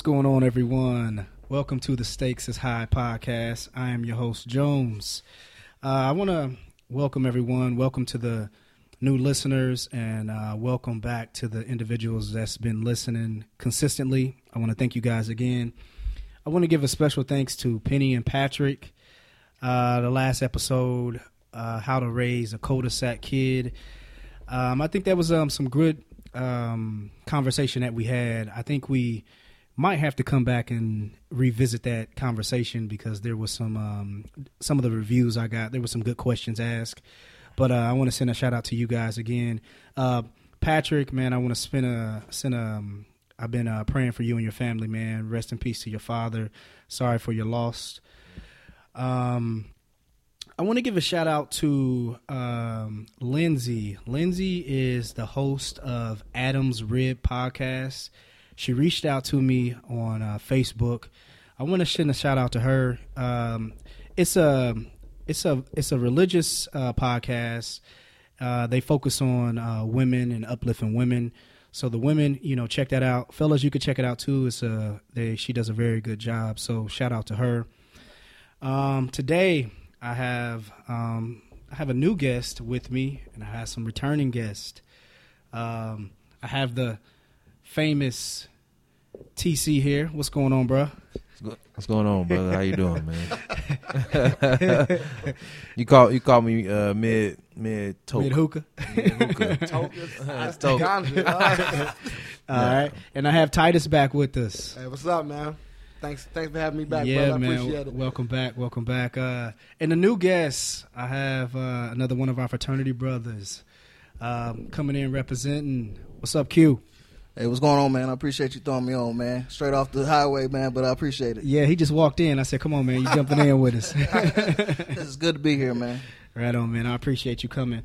What's going on, everyone? Welcome to the Stakes is High podcast. I am your host, Jones. Uh, I want to welcome everyone. Welcome to the new listeners, and uh, welcome back to the individuals that's been listening consistently. I want to thank you guys again. I want to give a special thanks to Penny and Patrick. Uh, the last episode, uh, How to Raise a Cul-de-sac Kid. Um, I think that was um, some good um, conversation that we had. I think we might have to come back and revisit that conversation because there was some um, some of the reviews I got. There were some good questions asked, but uh, I want to send a shout out to you guys again, uh, Patrick. Man, I want to send a send a. Um, I've been uh, praying for you and your family, man. Rest in peace to your father. Sorry for your loss. Um, I want to give a shout out to um, Lindsay. Lindsay is the host of Adam's Rib podcast. She reached out to me on uh, Facebook. I want to send a shout out to her. Um, it's a it's a it's a religious uh, podcast. Uh, they focus on uh, women and uplifting women. So the women, you know, check that out, fellas. You could check it out too. It's a they she does a very good job. So shout out to her. Um, today I have um, I have a new guest with me, and I have some returning guests. Um, I have the famous TC here. What's going on, bro? What's going on, brother? How you doing, man? you call you call me uh, mid mid toke. Mid hookah. Mid hookah. That's Toke. ganja. All right, and I have Titus back with us. hey, what's up, man? Thanks, thanks for having me back, yeah, brother. I man. appreciate it. Welcome back. Welcome back. Uh, and the new guest, I have uh, another one of our fraternity brothers um, coming in representing. What's up, Q? Hey, what's going on, man? I appreciate you throwing me on, man. Straight off the highway, man, but I appreciate it. Yeah, he just walked in. I said, "Come on, man, you jumping in with us." It's good to be here, man. right on, man. I appreciate you coming.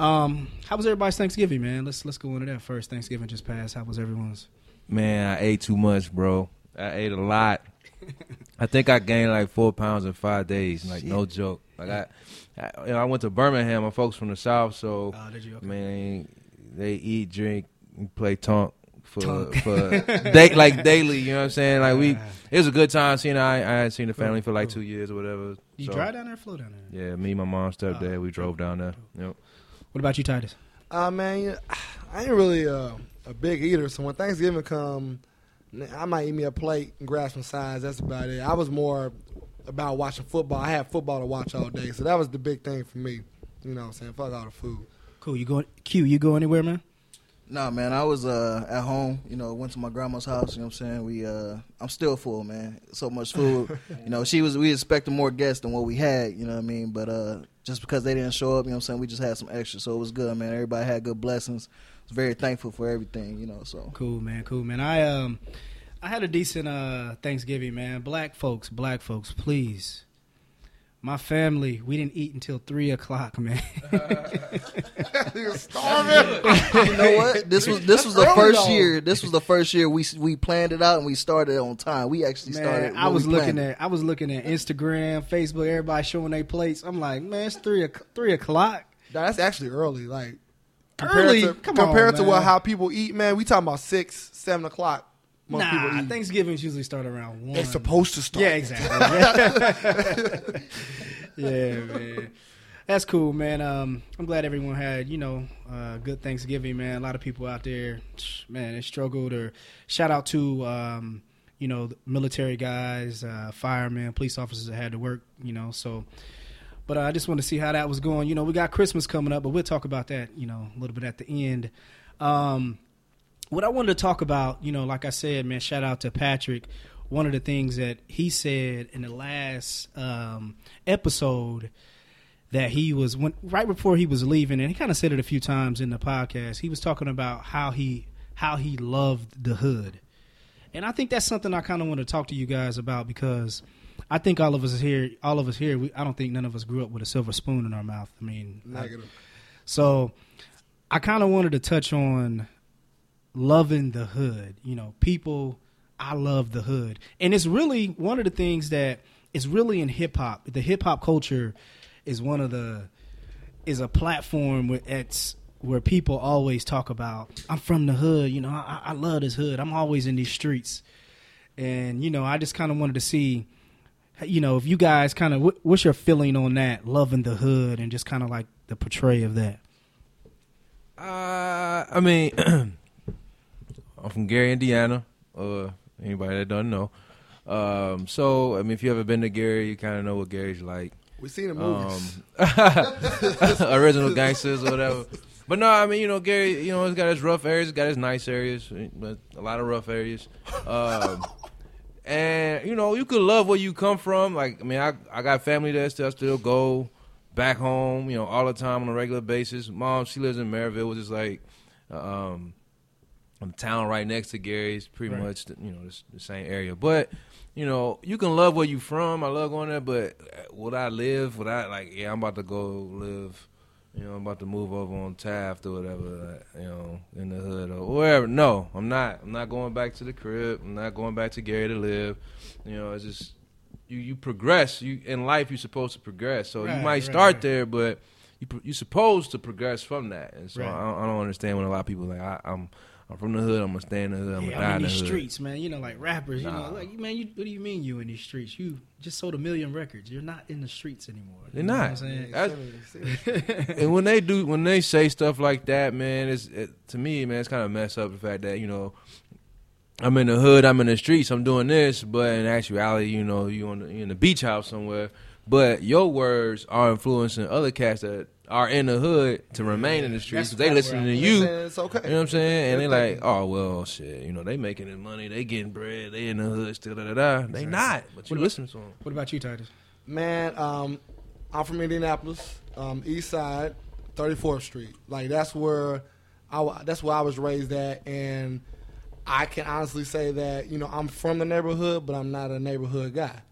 Um, how was everybody's Thanksgiving, man? Let's let's go into that first. Thanksgiving just passed. How was everyone's? Man, I ate too much, bro. I ate a lot. I think I gained like four pounds in five days. Like no joke. Like I, I, you know, I went to Birmingham. My folks from the south, so Oh, did you? Okay. man, they eat, drink, play tonk for for day, like daily. You know what I'm saying? Like we, it was a good time. Seeing I, I hadn't seen the family for like two years or whatever. You so, drive down there, or flew down there. Yeah, me, my mom, stepdad, Oh, we drove down there. Yep. What about you, Titus? Uh, man, I ain't really uh, a big eater, so when Thanksgiving come, I might eat me a plate and grab some sides. That's about it. I was more about watching football. I had football to watch all day, so that was the big thing for me. You know what I'm saying? Fuck all the food. Cool. You going? Q? You go anywhere, man? Nah, man, I was uh, at home, you know, went to my grandma's house, you know what I'm saying? We uh I'm still full, man. So much food. you know, she was we expected more guests than what we had, you know what I mean? But uh just because they didn't show up, you know what I'm saying, we just had some extra. So it was good, man. Everybody had good blessings. was very thankful for everything, you know, so Cool, man. Cool, man. I um, I had a decent uh Thanksgiving, man. Black folks, black folks, please. My family, we didn't eat until three o'clock, man. Starving. you know what? This was this was the first year. This was the first year we we planned it out and we started on time. We actually started. Man, I was looking at I was looking at Instagram, Facebook, everybody showing their plates. I'm like, man, it's three o- three o'clock. Nah, that's actually early. Like Early? compared to, Come on, to man. what how people eat, man. We talking about six, seven o'clock. Most nah, people. Thanksgivings usually start around one. It's supposed to start. Yeah, exactly. yeah, man. That's cool, man. Um, I'm glad everyone had, you know, uh, good Thanksgiving, man. A lot of people out there, man, they struggled. Or shout out to, um, you know, the military guys, uh, firemen, police officers that had to work, you know. So, but uh, I just want to see how that was going. You know, we got Christmas coming up, but we'll talk about that, you know, a little bit at the end. Um, what I wanted to talk about, you know, like I said, man, shout out to Patrick. One of the things that he said in the last um, episode that he was when right before he was leaving, and he kind of said it a few times in the podcast. He was talking about how he how he loved the hood, and I think that's something I kind of want to talk to you guys about because I think all of us here, all of us here, we, I don't think none of us grew up with a silver spoon in our mouth. I mean, I- Negative. so I kind of wanted to touch on loving the hood. You know, people, I love the hood. And it's really one of the things that is really in hip hop. The hip hop culture is one of the, is a platform where it's, where people always talk about, I'm from the hood, you know, I, I love this hood. I'm always in these streets. and you know, I just kind of wanted to see, you know, if you guys kind of wh- what's your feeling on that, loving the hood, and just kind of like the portray of that. Uh, I mean, I'm from Gary, Indiana. Uh, anybody that doesn't know. Um, so I mean, if you ever been to Gary, you kind of know what Gary's like. We've seen the movies. Um, original gangsters or whatever. But no, I mean, you know, Gary, you know, he's got his rough areas, he's got his nice areas, but a lot of rough areas. Um, and you know, you could love where you come from. Like, I mean, I I got family there still, I still go back home, you know, all the time on a regular basis. Mom, she lives in Merrillville, which is like um, a town right next to Gary's, pretty Right. much, the, you know, the, the same area. But you know, you can love where you from. I love going there, but uh, would I live? Would I like? Yeah, I'm about to go live. You know, I'm about to move over on Taft or whatever. like, You know, in the hood or wherever. No, I'm not. I'm not going back to the crib. I'm not going back to Gary to live. You know, it's just you. You progress. You in life. You're supposed to progress. So Right, you might start right. there, but you you're supposed to progress from that. And so. I, don't- I don't understand when a lot of people like I, I'm. I'm from the hood. I'm gonna stay in the hood. I'm yeah, gonna die I'm in in the these streets, man. You know, like rappers. You Nah. know, like man, you, what do you mean you in these streets? You just sold a million records. You're not in the streets anymore. They're know not. what I'm and when they do, when they say stuff like that, man, it's it, to me, man, it's kind of mess up the fact that you know, I'm in the hood, I'm in the streets, I'm doing this, but in actuality, you know, you on the, in the beach house somewhere. But your words are influencing other cats that are in the hood to remain in the streets. That's 'cause they kinda listening to you. It's okay. You know what I'm saying? And they They're like, oh well, shit. You know, they making it money, they getting bread, they in the hood still. Da da da. They not, but you What listening to them. What about you, Titus? Man, um, I'm from Indianapolis, um, East Side, 34th Street. Like that's where I that's where I was raised at, and I can honestly say that you know I'm from the neighborhood, but I'm not a neighborhood guy.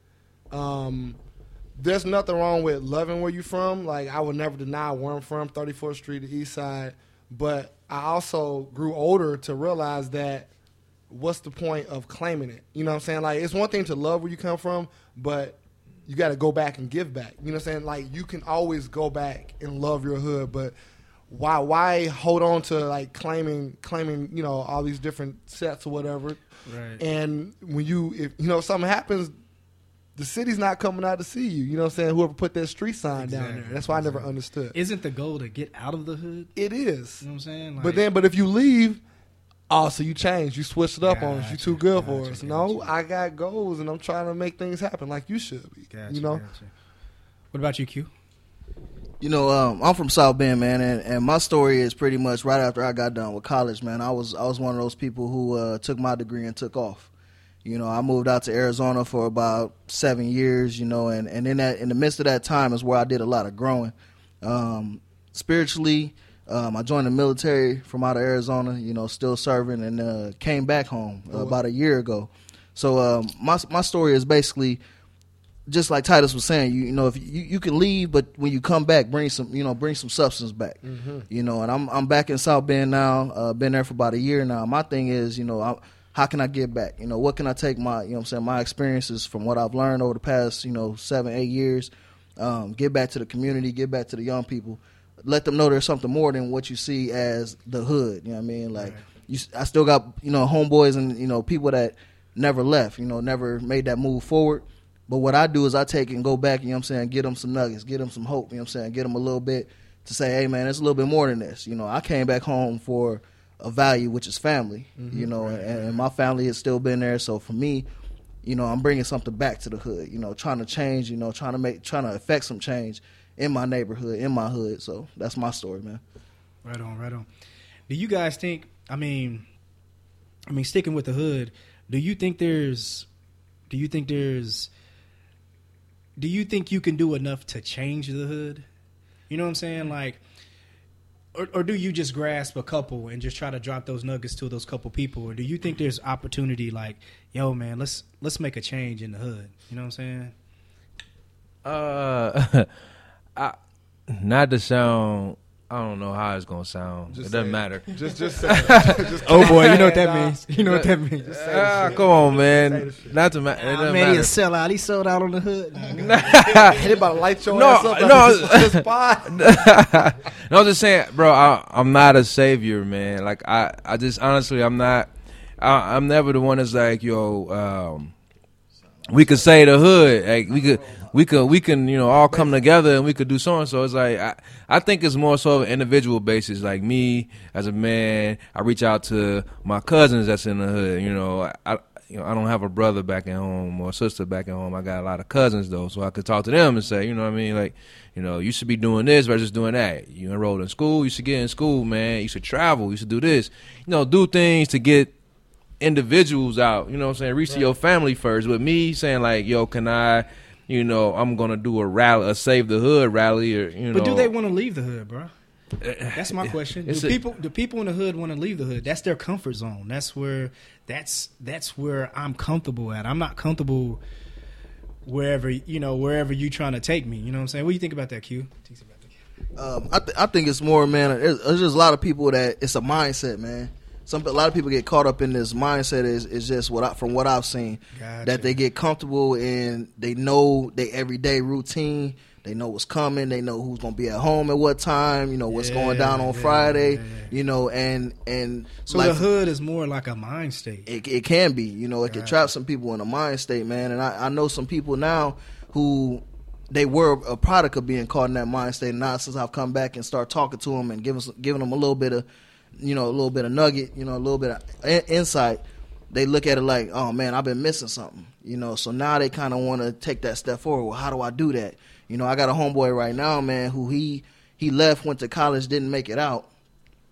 Um, there's nothing wrong with loving where you're from. Like I would never deny where I'm from, 34th Street, the East Side. But I also grew older to realize that what's the point of claiming it? You know what I'm saying? Like it's one thing to love where you come from, but you got to go back and give back. You know what I'm saying? Like you can always go back and love your hood, but why why hold on to like claiming claiming you know all these different sets or whatever? Right. And when you if you know something happens, the city's not coming out to see you. You know what I'm saying? Whoever put that street sign down there. That's why I never understood. Isn't the goal to get out of the hood? It is. You know what I'm saying? Like, But then, but if you leave, oh, so you changed, you switched it up on us, you Gotcha, too good for gotcha, us. No. I got goals and I'm trying to make things happen like you should be. Gotcha, you know, gotcha. What about you, Q? You know, um, I'm from South Bend, man, and, and my story is pretty much right after I got done with college, man. I was I was one of those people who uh, took my degree and took off. You know, I moved out to Arizona for about seven years. You know, and and in that in the midst of that time is where I did a lot of growing. Um, spiritually, um, I joined the military from out of Arizona. You know, still serving, and uh, came back home uh, about a year ago. So um, my my story is basically just like Titus was saying, you, you know, if you, you can leave, but when you come back, bring some, you know, bring some substance back. You know, and I'm I'm back in South Bend now. Uh, been there for about a year now. My thing is, you know, I, how can I get back? You know, what can I take my, you know, what I'm saying my experiences from what I've learned over the past, you know, seven eight years, um, get back to the community, get back to the young people, let them know there's something more than what you see as the hood. You know what I mean? Like, Right. you, I still got you know homeboys and you know people that never left. You know, never made that move forward. But what I do is I take and go back, you know what I'm saying, get them some nuggets, get them some hope, you know what I'm saying, get them a little bit to say, hey, man, it's a little bit more than this. You know, I came back home for a value, which is family, you mm-hmm. know, and, and my family has still been there. So for me, you know, I'm bringing something back to the hood, you know, trying to change, you know, trying to make, trying to affect some change in my neighborhood, in my hood. So that's my story, man. Right on, right on. Do you guys think? I mean, I mean, sticking with the hood. Do you think there's? Do you think there's? Do you think you can do enough to change the hood? You know what I'm saying? Like, or, or do you just grasp a couple and just try to drop those nuggets to those couple people, or do you think there's opportunity? Like, yo, man, let's let's make a change in the hood. You know what I'm saying? Uh, I, not to sound. I don't know how it's gonna sound. Just it doesn't it. matter. Just, just say it. Just Oh boy, you know what that means. You know what that means. Just Ah, come on, man. the shit. Not to matter. It Ah, doesn't man, he a matter. sellout. He sold out on the hood. They about to light your No, ass up. no. after no, I'm just saying, bro. I, I'm not a savior, man. Like I, I just honestly, I'm not. I, I'm never the one that's like, yo, um, we could say the hood, like we could, we could, we can, you know, all come together and we could do so and so. It's like I, I think it's more so of an individual basis. Like me as a man, I reach out to my cousins that's in the hood. You know, I, you know, I don't have a brother back at home or a sister back at home. I got a lot of cousins though, so I could talk to them and say, you know what I mean, like, you know, you should be doing this versus doing that. You enrolled in school, you should get in school, man. You should travel, you should do this. You know, do things to get individuals out. You know what I'm saying? Reach to your family first. With me saying like, yo, can I? You know, I'm gonna do a rally, a save the hood rally, or you know. But do they want to leave the hood, bro? That's my question. Do a- people do people in the hood want to leave the hood? That's their comfort zone. That's where that's that's where I'm comfortable at. I'm not comfortable wherever you know wherever you trying to take me. You know what I'm saying? What do you think about that, Q? Um, I, th- I think it's more, man. There's, there's just a lot of people that it's a mindset, man. Some a lot of people get caught up in this mindset. Is is just what I, from what I've seen Gotcha. that they get comfortable and they know their everyday routine. They know what's coming. They know who's gonna be at home at what time. You know what's going down on Yeah, Friday. yeah, yeah. You know, and and So like, the hood is more like a mind state. it, it can be. You know, it can trap some people in a mind state, man. And I, I know some people now who they were a product of being caught in that mind state. Now since I've come back and start talking to them and giving giving them a little bit of, you know, a little bit of nugget, you know, a little bit of in- insight, they look at it like, oh man, I've been missing something. You know, so now they kind of want to take that step forward. Well, how do I do that? You know, I got a homeboy right now, man, who he he left, went to college, didn't make it out.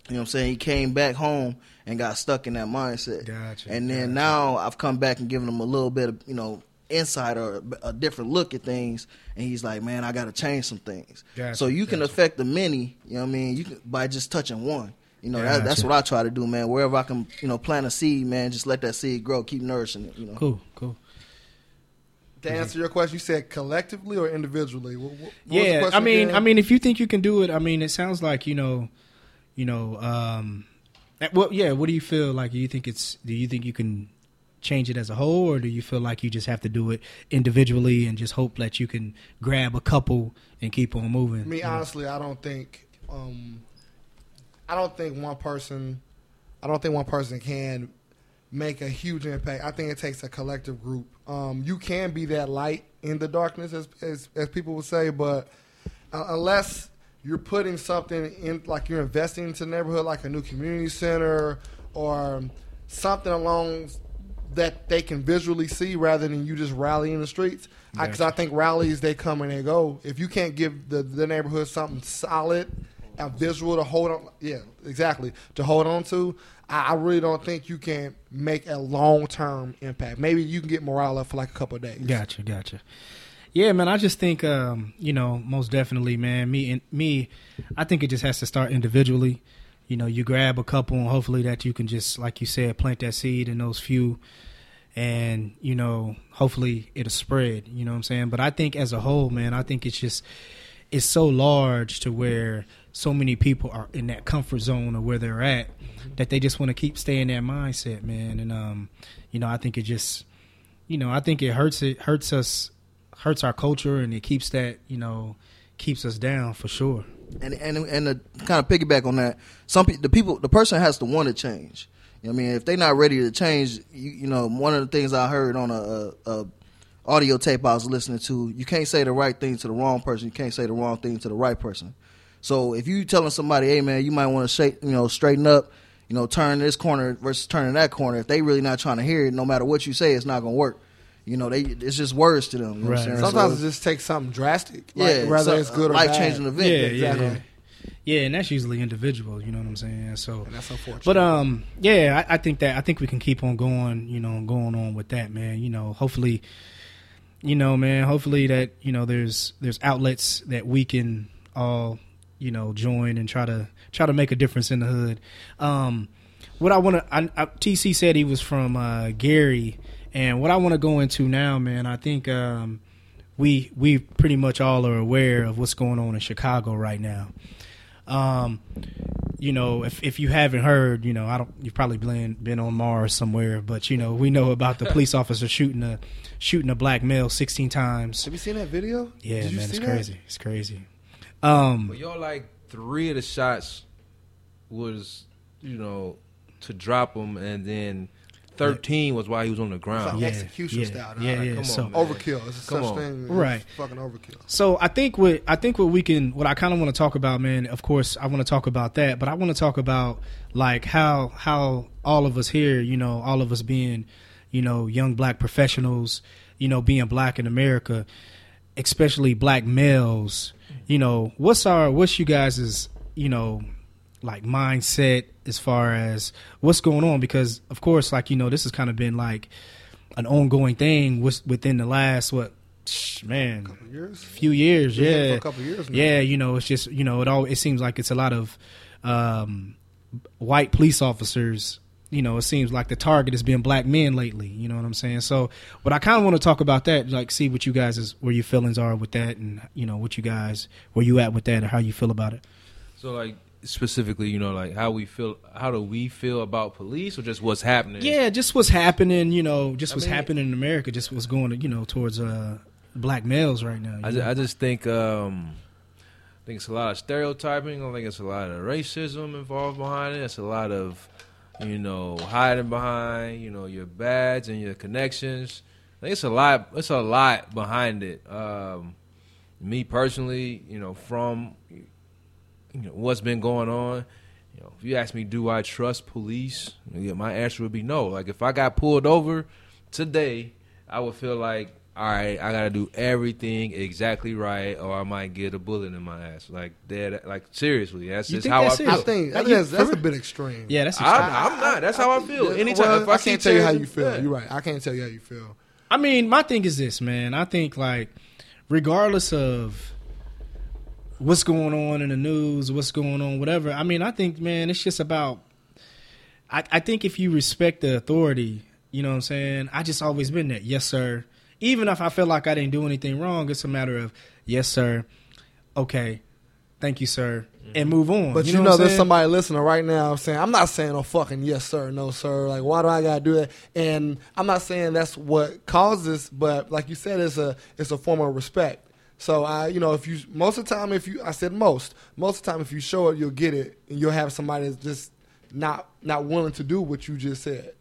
You know what I'm saying? He came back home and got stuck in that mindset. Gotcha, And then gotcha. now I've come back and given him a little bit of, you know, insight or a different look at things. And he's like, man, I got to change some things. Gotcha, so you can affect the many, you know what I mean? You can by just touching one. You know, that, that's Gotcha. what I try to do, man. Wherever I can, you know, plant a seed, man, just let that seed grow, keep nourishing it, you know. Cool, cool. To answer your question, you said collectively or individually? What, what was the yeah, question I mean, again? I mean, if you think you can do it, I mean, it sounds like you know, you know, um, eh, well, yeah. What do you feel like? Do you think it's? Do you think you can change it as a whole, or do you feel like you just have to do it individually and just hope that you can grab a couple and keep on moving? Me You know? honestly, I don't think. Um, I don't think one person. I don't think one person can make a huge impact. I think it takes a collective group. Um, you can be that light in the darkness, as as, as people would say, but uh, unless you're putting something in, like you're investing into the neighborhood, like a new community center or something along that they can visually see, rather than you just rally in the streets. Because I think rallies they come and they go. If you can't give the the neighborhood something solid, a visual to hold on, yeah, exactly, to hold on to. I, I really don't think you can make a long term impact. Maybe you can get morale up for like a couple days. Gotcha, gotcha. Yeah, man. I just think, um, you know, most definitely, man. Me and me, I think it just has to start individually. You know, you grab a couple, and hopefully that you can just, like you said, plant that seed in those few, and you know, hopefully it'll spread. You know what I'm saying? But I think as a whole, man, I think it's just it's so large to where so many people are in that comfort zone of where they're at that they just want to keep staying in that mindset, man. And um, you know, I think it just you know, I think it hurts it hurts us hurts our culture and it keeps that, you know, keeps us down for sure. and and and to kind of piggyback on that, some the people, the person has to want to change. I mean, if they're not ready to change, you, you know, one of the things I heard on a, a audio tape I was listening to, you can't say the right thing to the wrong person. You can't say the wrong thing to the right person. So if you telling somebody, hey man, you might want to shake, you know, straighten up, you know, turn this corner versus turning that corner. If they really not trying to hear it, no matter what you say, it's not gonna work. You know, they it's just words to them. You know what I'm Right. Sometimes So- it just takes something drastic. Like, yeah, whether so- it's good or life changing event. yeah, exactly. yeah. Yeah, and that's usually individual, you know what I'm saying? So And that's unfortunate. But um, yeah, I, I think that I think we can keep on going, you know, going on with that, man. You know, hopefully, you know, man, hopefully that you know there's there's outlets that we can all you know join and try to try to make a difference in the hood. Um, what I want to, I, I, TC said he was from uh, Gary, and what I want to go into now, man, I think um, we we pretty much all are aware of what's going on in Chicago right now. Um, you know, if if you haven't heard, you know, I don't. You've probably been been on Mars somewhere, but you know, we know about the police officer shooting a shooting a black male sixteen times. Have you seen that video? Yeah, Did man, it's see that? crazy. It's crazy. Um, But y'all like three of the shots was, you know, to drop them, and then 13 was why he was on the It's ground. like Yeah, execution yeah, style. yeah, dog. yeah. come so, on, man. Overkill. It's a Come such on. thing. Right. Fucking overkill. So I think what I think what we can what I kind of want to talk about, man. Of course, I want to talk about that, but I want to talk about like how how all of us here, you know, all of us being, you know, young black professionals, you know, being black in America, especially black males, you know, what's our what's you guys' you know like mindset as far as what's going on because of course like you know this has kind of been like an ongoing thing within the last what man couple years. few years yeah for a couple years now. yeah you know it's just you know it all it seems like it's a lot of um white police officers you know it seems like the target has been black men lately you know what i'm saying so but i kind of want to talk about that like see what you guys is where your feelings are with that and you know what you guys where you at with that and how you feel about it So like specifically, you know, like how we feel, how do we feel about police, or just what's happening? yeah just what's happening you know just I what's mean- happening in america just what's going you know towards uh black males right now I just, I just think um, I think it's a lot of stereotyping. I think it's a lot of racism involved behind it. It's a lot of you know hiding behind you know your badge and your connections. It's a lot. It's a lot behind it. Um, me personally, you know, from you know what's been going on. You know, if you ask me, do I trust police? My answer would be no. Like if I got pulled over today, I would feel like, all right, I gotta do everything exactly right, or I might get a bullet in my ass. Like dead, like seriously, that's You just how that's I feel. I think, I Like think that's, that's a bit extreme. yeah that's I'm, I'm not. That's how I feel. Anytime well, if I, I can't tell you how you feel. yeah. You're right. I can't tell you how you feel. I mean, my thing is this, man. I think like, regardless of what's going on in the news, what's going on, whatever. I mean, I think, man, it's just about. I, I think if you respect the authority, you know what I'm saying. I just always been that, yes, sir. Even if I feel like I didn't do anything wrong, it's a matter of yes, sir. Okay, thank you, sir, mm-hmm. and move on. But you, know, know, there's saying? somebody listening right now I'm saying, I'm not saying, oh, fucking yes, sir, no, sir. Like, why do I got to do that? And I'm not saying that's what causes, but like you said, it's a, it's a form of respect. So I, you know, if you, most of the time, if you, I said most, most of the time, if you show it, you'll get it. And you'll have somebody that's just not, not willing to do what you just said.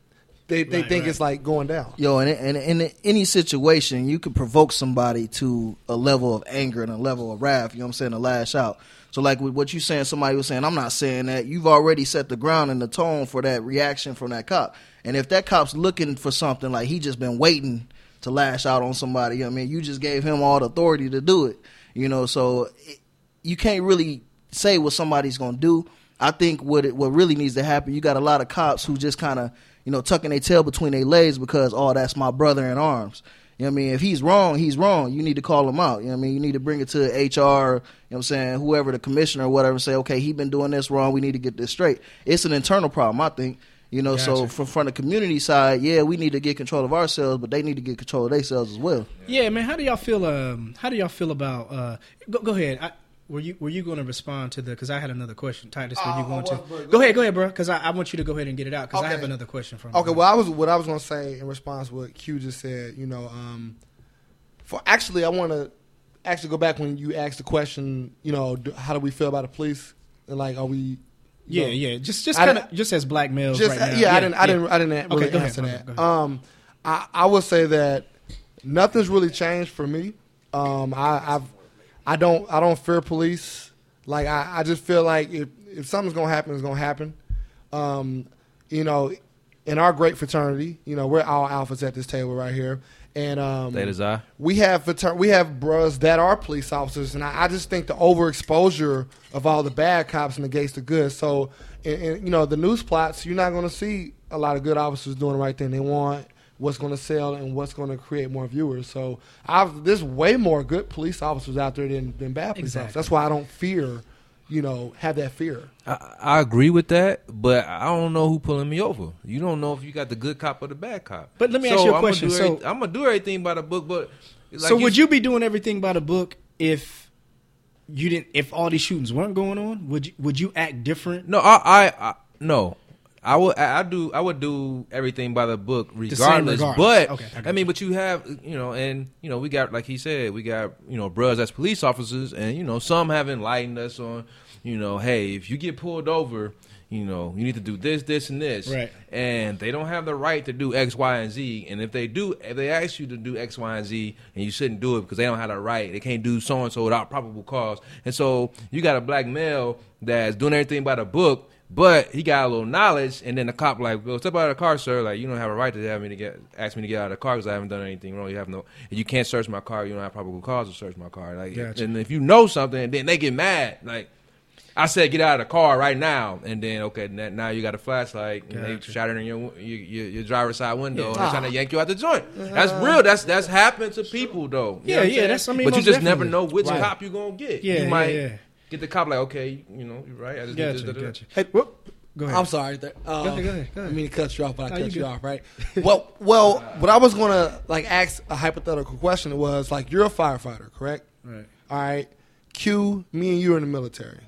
They, they Right, think right. it's like going down. Yo, and in, in, in any situation, you could provoke somebody to a level of anger and a level of wrath. You know what I'm saying? To lash out. So, like with what you saying, somebody was saying, I'm not saying that. You've already set the ground and the tone for that reaction from that cop. And if that cop's looking for something, like he just been waiting to lash out on somebody, you know what I mean? You just gave him all the authority to do it. You know, so it, you can't really say what somebody's gonna do. I think what it, what really needs to happen, you got a lot of cops who just kind of you know tucking their tail between their legs because oh that's my brother in arms. You know what I mean? If he's wrong, he's wrong. You need to call him out. You know what I mean? You need to bring it to HR, you know what I'm saying, whoever the commissioner or whatever, and say, okay, he been doing this wrong. We need to get this straight. It's an internal problem, I think. You know, so from, from the community side, yeah, we need to get control of ourselves, but they need to get control of themselves as well. Yeah, man. How do y'all feel? Um, how do y'all feel about? Uh, go, go ahead. I, were you were you going to respond to the? Because I had another question. Titus, were you Uh, going I to? Go, ahead, go ahead, bro. Because I, I want you to go ahead and get it out. Because I have another question from. Okay, you. well, I was what I was gonna say in response to what Q just said. You know, um, for actually, I want to actually go back when you asked the question. You know, do, how do we feel about the police? And like, are we? yeah, know, yeah. Just just kind of just as black males Just right now. yeah, I didn't, I didn't, I didn't Okay, really go ahead, answer that. ahead, ahead. Um, I, I would say that nothing's really changed for me. Um, I, I've, I don't, I don't fear police. Like I, I just feel like if if something's gonna happen, it's gonna happen. Um, you know, in our great fraternity, you know, we're all alphas at this table right here, and um, That is I. we have frater- we have bros that are police officers, and I, I just think the overexposure of all the bad cops negates the good. So, and, and, you know, the news plots, you're not going to see a lot of good officers doing the right thing. They want what's going to sell and what's going to create more viewers. So, I've, there's way more good police officers out there than, than bad police Exactly. officers. That's why I don't fear, you know, have that fear. I, I agree with that, but I don't know who pulling me over. You don't know if you got the good cop or the bad cop. But let me ask you a question. So- I'm gonna do everything by the book, but like so would you be doing everything by the book if you didn't? If all these shootings weren't going on, would you would you act different? No, I, I, I no. I would, I do, I would do everything by the book, regardless. regardless. But Okay, I I, mean, you. but you have, you know, and you know, we got, like he said, we got, you know, bros as police officers, and you know, some have enlightened us on, you know, hey, if you get pulled over, you know, you need to do this, this, and this. Right. And they don't have the right to do X, Y, and Z. And if they do, if they ask you to do X, Y, and Z, and you shouldn't do it because they don't have the right, they can't do so and so without probable cause. And so you got a black male that's doing everything by the book. But he got a little knowledge, and then the cop like, "Go step out of the car, sir. Like, you don't have a right to have me to get ask me to get out of the car because I haven't done anything wrong. You have no, you can't search my car. You don't have probable cause to search my car. Like, Gotcha. and if you know something, then they get mad. Like, I said, get out of the car right now, and then okay, now you got a flashlight, and they Gotcha. shattering your your, your, your driver's side window, and they're trying to yank you out the joint. Uh-huh. That's real. That's that's happened to people though. You Yeah, know what I'm yeah, that's- I mean, but you most just never know which Right. cop you're gonna get. Yeah, you yeah, might yeah. Get the cop like, okay, you know, you're right. I just did Gotcha, this, da, da, da. gotcha. Hey, Whoop. Go ahead. I'm sorry. Uh, Go ahead, go ahead, go I mean to cut you off, but I No, cut you good. off, right? well, well, what I was gonna like ask a hypothetical question was like, you're a firefighter, correct? Right. All right. Q, me and you are in the military.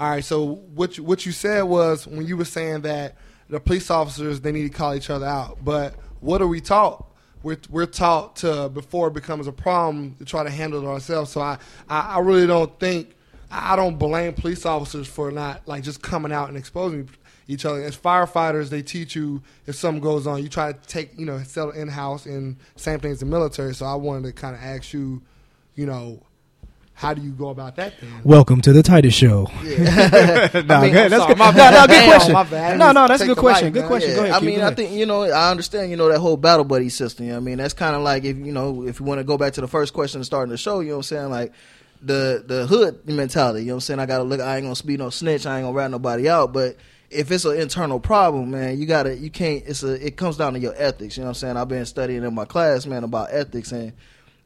All right. So what you, what you said was when you were saying that the police officers they need to call each other out, but what are we taught? We're, we're taught to before it becomes a problem to try to handle it ourselves. So I, I, I really don't think I don't blame police officers for not like just coming out and exposing each other. As firefighters, they teach you if something goes on, you try to take you know settle in house, and same thing as the military. So I wanted to kind of ask you, you know, how do you go about that then? Welcome to the Titus Show. no, I mean, good. I'm That's sorry, good. my bad. no, good question. my bad. No, no, that's a good question. mic, Good man. question. Go ahead. I Q, mean, I think you know, I understand. You know that whole battle buddy system. You know what I mean, that's kind of like if you know, if you want to go back to the first question starting the show. You know what I'm saying? Like the the hood mentality. You know what I'm saying? I gotta look. I ain't gonna speed no snitch. I ain't gonna rat nobody out. But if it's an internal problem, man, you gotta. You can't. It's a. It comes down to your ethics. You know what I'm saying? I've been studying in my class, man, about ethics and.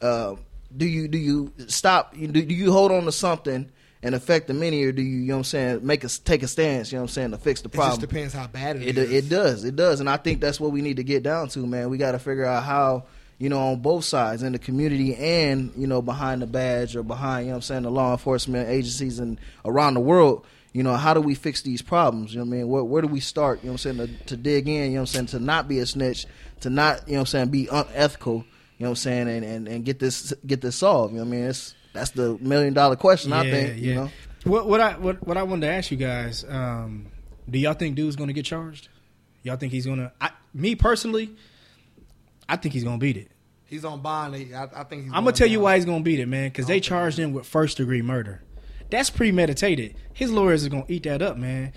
Uh, do you do you stop? Do, do you hold on to something and affect the many, or do you, you know what I'm saying, make us take a stance? You know what I'm saying to fix the problem? It just depends how bad it It is. it does. It does. And I think that's what we need to get down to, man. We got to figure out how, you know, on both sides in the community and, you know, behind the badge or behind, you know what I'm saying, the law enforcement agencies and around the world, you know, how do we fix these problems? You know what I mean? Where, where do we start, you know what I'm saying, to, to dig in, you know what I'm saying, to not be a snitch, to not, you know what I'm saying, be unethical, you know what I'm saying, and, and, and get this get this solved. You know what I mean? It's that's the million dollar question, I think, you know. What what I what, what I wanted to ask you guys, um, do y'all think dude's going to get charged? Y'all think he's going to? Me personally, I think he's going to beat it. He's on bond. I, I think he's I'm gonna tell you why he's gonna beat it, man. Because they charged him with first degree murder. That's premeditated. His lawyers are gonna eat that up, man.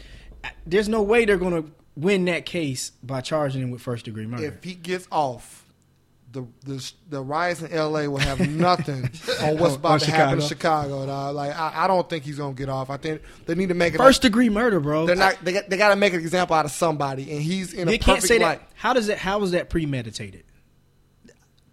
There's no way they're gonna win that case by charging him with first degree murder. If he gets off, the the the riots in L.A. will have nothing on what's about On to happen in Chicago. Chicago. Dog. Like I, I don't think he's gonna get off. I think they need to make it first degree murder, bro. They're not. They got, they got to make an example out of somebody, and he's in They a can't perfect say light. that. How does that? How is that premeditated?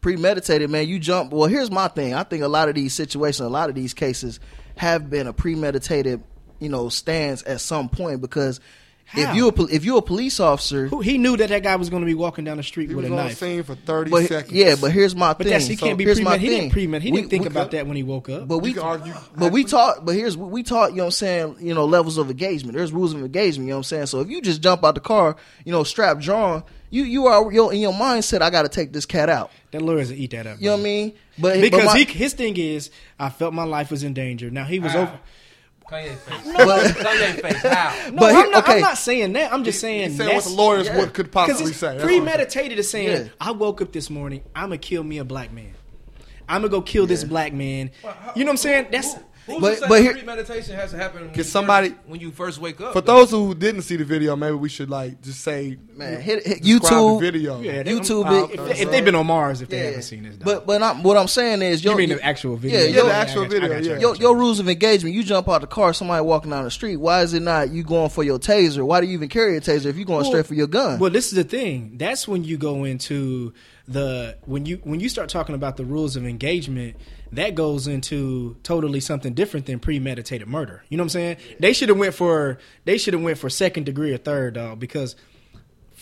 Premeditated, man. You jump. Well, here's my thing. I think a lot of these situations, a lot of these cases, have been a premeditated, you know, stance at some point because How? if you a, pol- if you're a police officer, Who, he knew that that guy was gonna be walking down the street He with was a on knife. scene for thirty but seconds. yeah, but here's my But thing. that's he So can't be here's my premed. He didn't thing. premed. He We- didn't think we about could- that when he woke up. But we You argue. But we taught. But here's we taught. You know what I'm saying. You know levels of engagement. There's rules of engagement. You know what I'm saying. So if you just jump out the car, you know, strap drawn, you you are you're in your mindset. I got to take this cat out. that lawyers will eat that up. You know what I mean? But Because but my- he, his thing is, I felt my life was in danger. Now he was How? over. Kanye face. But- Kanye face. How? No, But I'm, not, okay. I'm not saying that. I'm just saying He's saying what that's the lawyers yeah. would could possibly it's say. That's what I'm saying. premeditated is saying, Yeah. I woke up this morning, I'm gonna kill me a black man. I'm gonna go kill this black man. You know what I'm saying? That's Who's But- to say but here- premeditation has to happen when, you somebody- first, when you first wake up. For though? those who didn't see the video, maybe we should like just say, Man, hit- hit describe YouTube. the video. yeah, they- YouTube it- If, if they've been on Mars, if they Yeah. haven't seen this, dog. But but I'm, what I'm saying is, you mean the actual video? Yeah, Yeah, yo- the actual I got you, I video, you, yeah. Your, your rules of engagement, you jump out the car, somebody walking down the street. Why is it not you going for your taser? Why do you even carry a taser if you're going Well- straight for your gun? Well, this is the thing. That's when you go into the when you when you start talking about the rules of engagement. That goes into totally something different than premeditated murder. You know what I'm saying? They should have went for they should have went for second degree or third dog because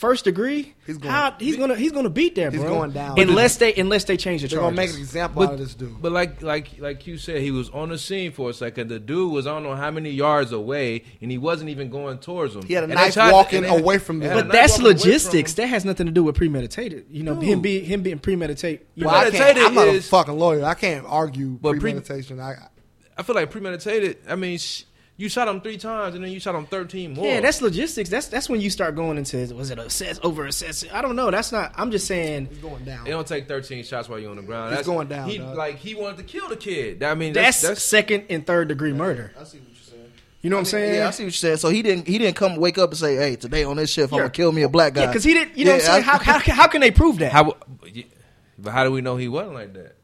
first degree He's going- how, he's gonna he's gonna beat that He's bro. going down. unless they unless they change the They're charges. gonna make an example out of this dude. But like like like you said, he was on the scene for a second. The dude was I don't know how many yards away, and he wasn't even going towards him. He had a And knife tried walking and they- away from they them. had a but that's walking away from logistics. That has nothing to do with premeditated. You know, him be him being premeditated. You well, know, premeditated I'm not is- a fucking lawyer. I can't argue But pre- premeditation. I, I feel like premeditated. I mean, sh- You shot him three times, and then you shot him thirteen more. Yeah, that's logistics. That's that's when you start going into was it assess over assess? I don't know. That's not. I'm just saying. He's going down. It don't take 13 shots while you're on the ground. He's That's going down, He dog. like he wanted to kill the kid. I mean, That's, that's, that's second and third degree murder. I see what you're saying. You know what I'm saying? Yeah, I see what you're saying. So he didn't he didn't come wake up and say, "Hey, today on this shift, I'm gonna kill me a black guy." Yeah, because he didn't. You know what I'm saying? I- how, how how can they prove that? how. But how do we know he wasn't like that?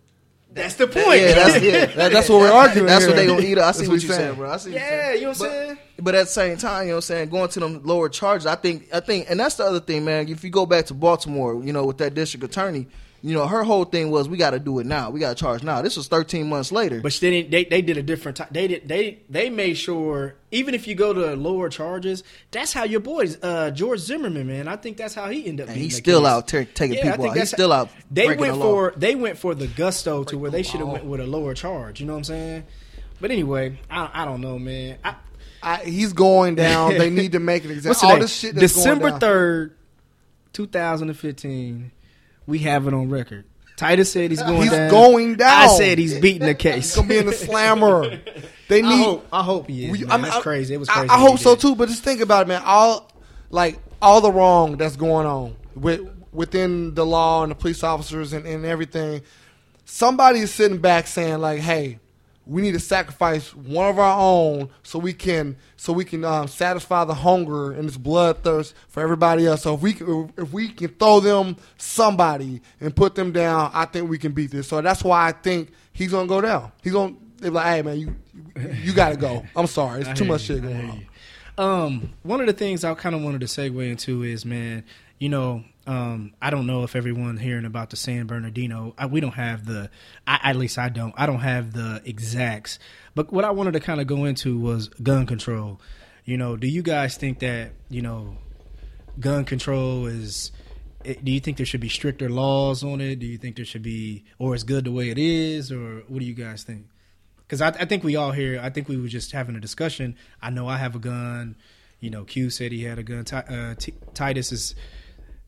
That's the point. Yeah, that's yeah, that- That's what we're arguing That's here. what they gonna eat. I That's see what what you're saying, saying. bro. I see. What you're yeah. saying. You know what I'm But- saying? But at the same time, you know what I'm saying, going to them lower charges, I think I think and that's the other thing, man. If you go back to Baltimore, you know, with that district attorney, you know, her whole thing was we gotta do it now. We gotta charge now. This was thirteen months later. But they didn't. They, they did a different. T- they did. They they made sure even if you go to lower charges, that's how your boys. Uh, George Zimmerman, man. I think that's how he ended up. and he's the still case. out ter- taking Yeah, I people think out. He's that's- still out They went the for they went for the gusto to where the they should have went with a lower charge. You know what I'm saying? But anyway, I, I don't know, man. I, I, he's going down. They need to make an what's example. All name? this shit that's December third, 2015. We have it on record. Titus said he's going He's down. going down. I said he's beating the case. He's gonna be in the slammer. They I need. hope, I hope he is. We- man. I mean, That's I- crazy. It was crazy. I, what hope so did. too. But just think about it, man. All like all the wrong that's going on with within the law and the police officers and, and everything. Somebody is sitting back saying like, "Hey, we need to sacrifice one of our own so we can so we can um, satisfy the hunger and this bloodthirst for everybody else. So if we can, if we can throw them somebody and put them down, I think we can beat this. So that's why I think he's gonna go down. He's gonna they're like, hey man, you you got to go. I'm sorry, it's too much you. shit going on. Um, one of the things I kind of wanted to segue into is, man, you know, um, I don't know if everyone hearing about the San Bernardino, I, we don't have the, I, at least I don't, I don't have the exacts. But what I wanted to kind of go into was gun control. You know, do you guys think that you know, gun control is? it- Do you think there should be stricter laws on it? Do you think there should be, or it's good the way it is, or what do you guys think? Because I, I think we all here. I think we were just having a discussion. I know I have a gun. You know, Q said he had a gun. Uh, T- Titus is,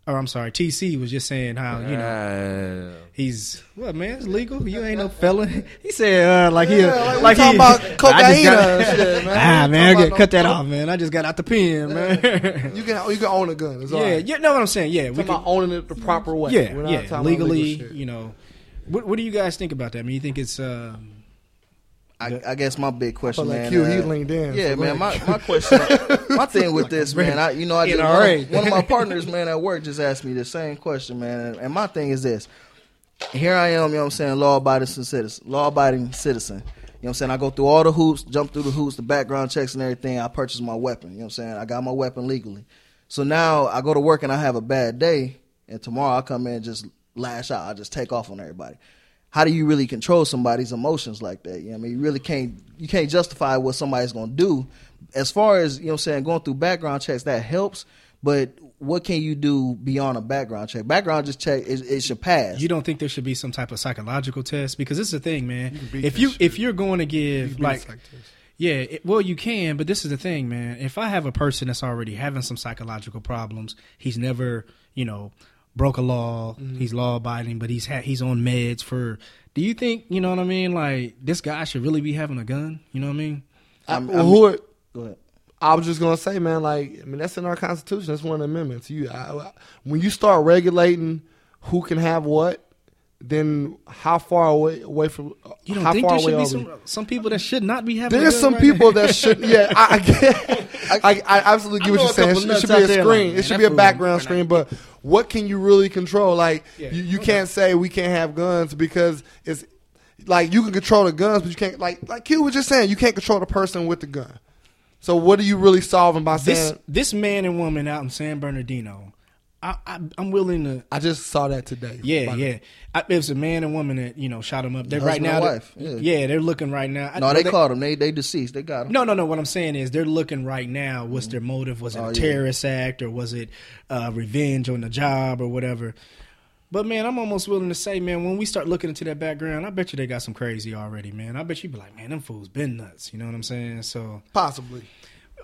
or I'm sorry, TC was just saying how you know Uh, he's what man? It's legal. You ain't no felon. He said uh, like he Yeah, like like talking he about cocaine got- shit, man. Ah man, talking get, cut that no off, man. I just got out the pen, man. You can you can own a gun. Yeah, right. you know what I'm saying. Yeah, we about owning it the proper way. yeah, yeah, legally. legal you know, what what do you guys think about that? I mean, you think it's um, I, I guess my big question, But like man. Q, uh, he leaned in. Yeah, so man. ahead. My my question, my thing with this, man. I you know I just one of, one of my partners, man, at work just asked me the same question, man. And, and my thing is this: here I am, you know what I'm saying, law abiding citizen, law abiding citizen. You know what I'm saying? I go through all the hoops, jump through the hoops, the background checks and everything. I purchase my weapon. You know what I'm saying? I got my weapon legally. So now I go to work and I have a bad day, and tomorrow I come in and just lash out. I just take off on everybody. How do you really control somebody's emotions like that? You know I mean? You really can't you can't justify what somebody's gonna do. As far as, you know what I'm saying, going through background checks, that helps, but what can you do beyond a background check? Background just check it, it should pass. You don't think there should be some type of psychological test because this is the thing, man. You if you shit. if you're going to give can like it like this. yeah, it, well you can, but this is the thing, man. If I have a person that's already having some psychological problems, he's never, you know, broke a law, Mm-hmm. he's law abiding, but he's ha- he's on meds for. Do you think you know what I mean? Like this guy should really be having a gun? You know what I mean? I'm- Well, I'm- who are- Go ahead. I was just gonna say, man, like I mean, that's in our constitution. That's one of the amendments. You, I, I- when you start regulating who can have what, then how far away away from uh, You don't how think far there should away be some some people that should not be having? There's some right people now? that should. Yeah, I, I get. I, I absolutely get I what you're saying. It should, it should be a screen. like, it should be a background screen. But what can you really control? Like Yeah. you, you can't say we can't have guns because it's like you can control the guns, but you can't. Like like Q was just saying, you can't control the person with the gun. So what are you really solving by This saying? this man and woman out in San Bernardino, I, I'm willing to I just saw that today. Yeah, yeah. I, it was a man and woman that you know shot him up. They're Husband right now. wife, yeah. yeah, they're looking right now. I- No, they they- caught him. They they deceased. They got him. No, no, no. What I'm saying is they're looking right now. What's their motive? Was it Oh, a yeah. terrorist act or was it uh, revenge on the job or whatever? But man, I'm almost willing to say, man, when we start looking into that background, I bet you they got some crazy already, man. I bet you be like, man, them fools been nuts. You know what I'm saying? So, possibly.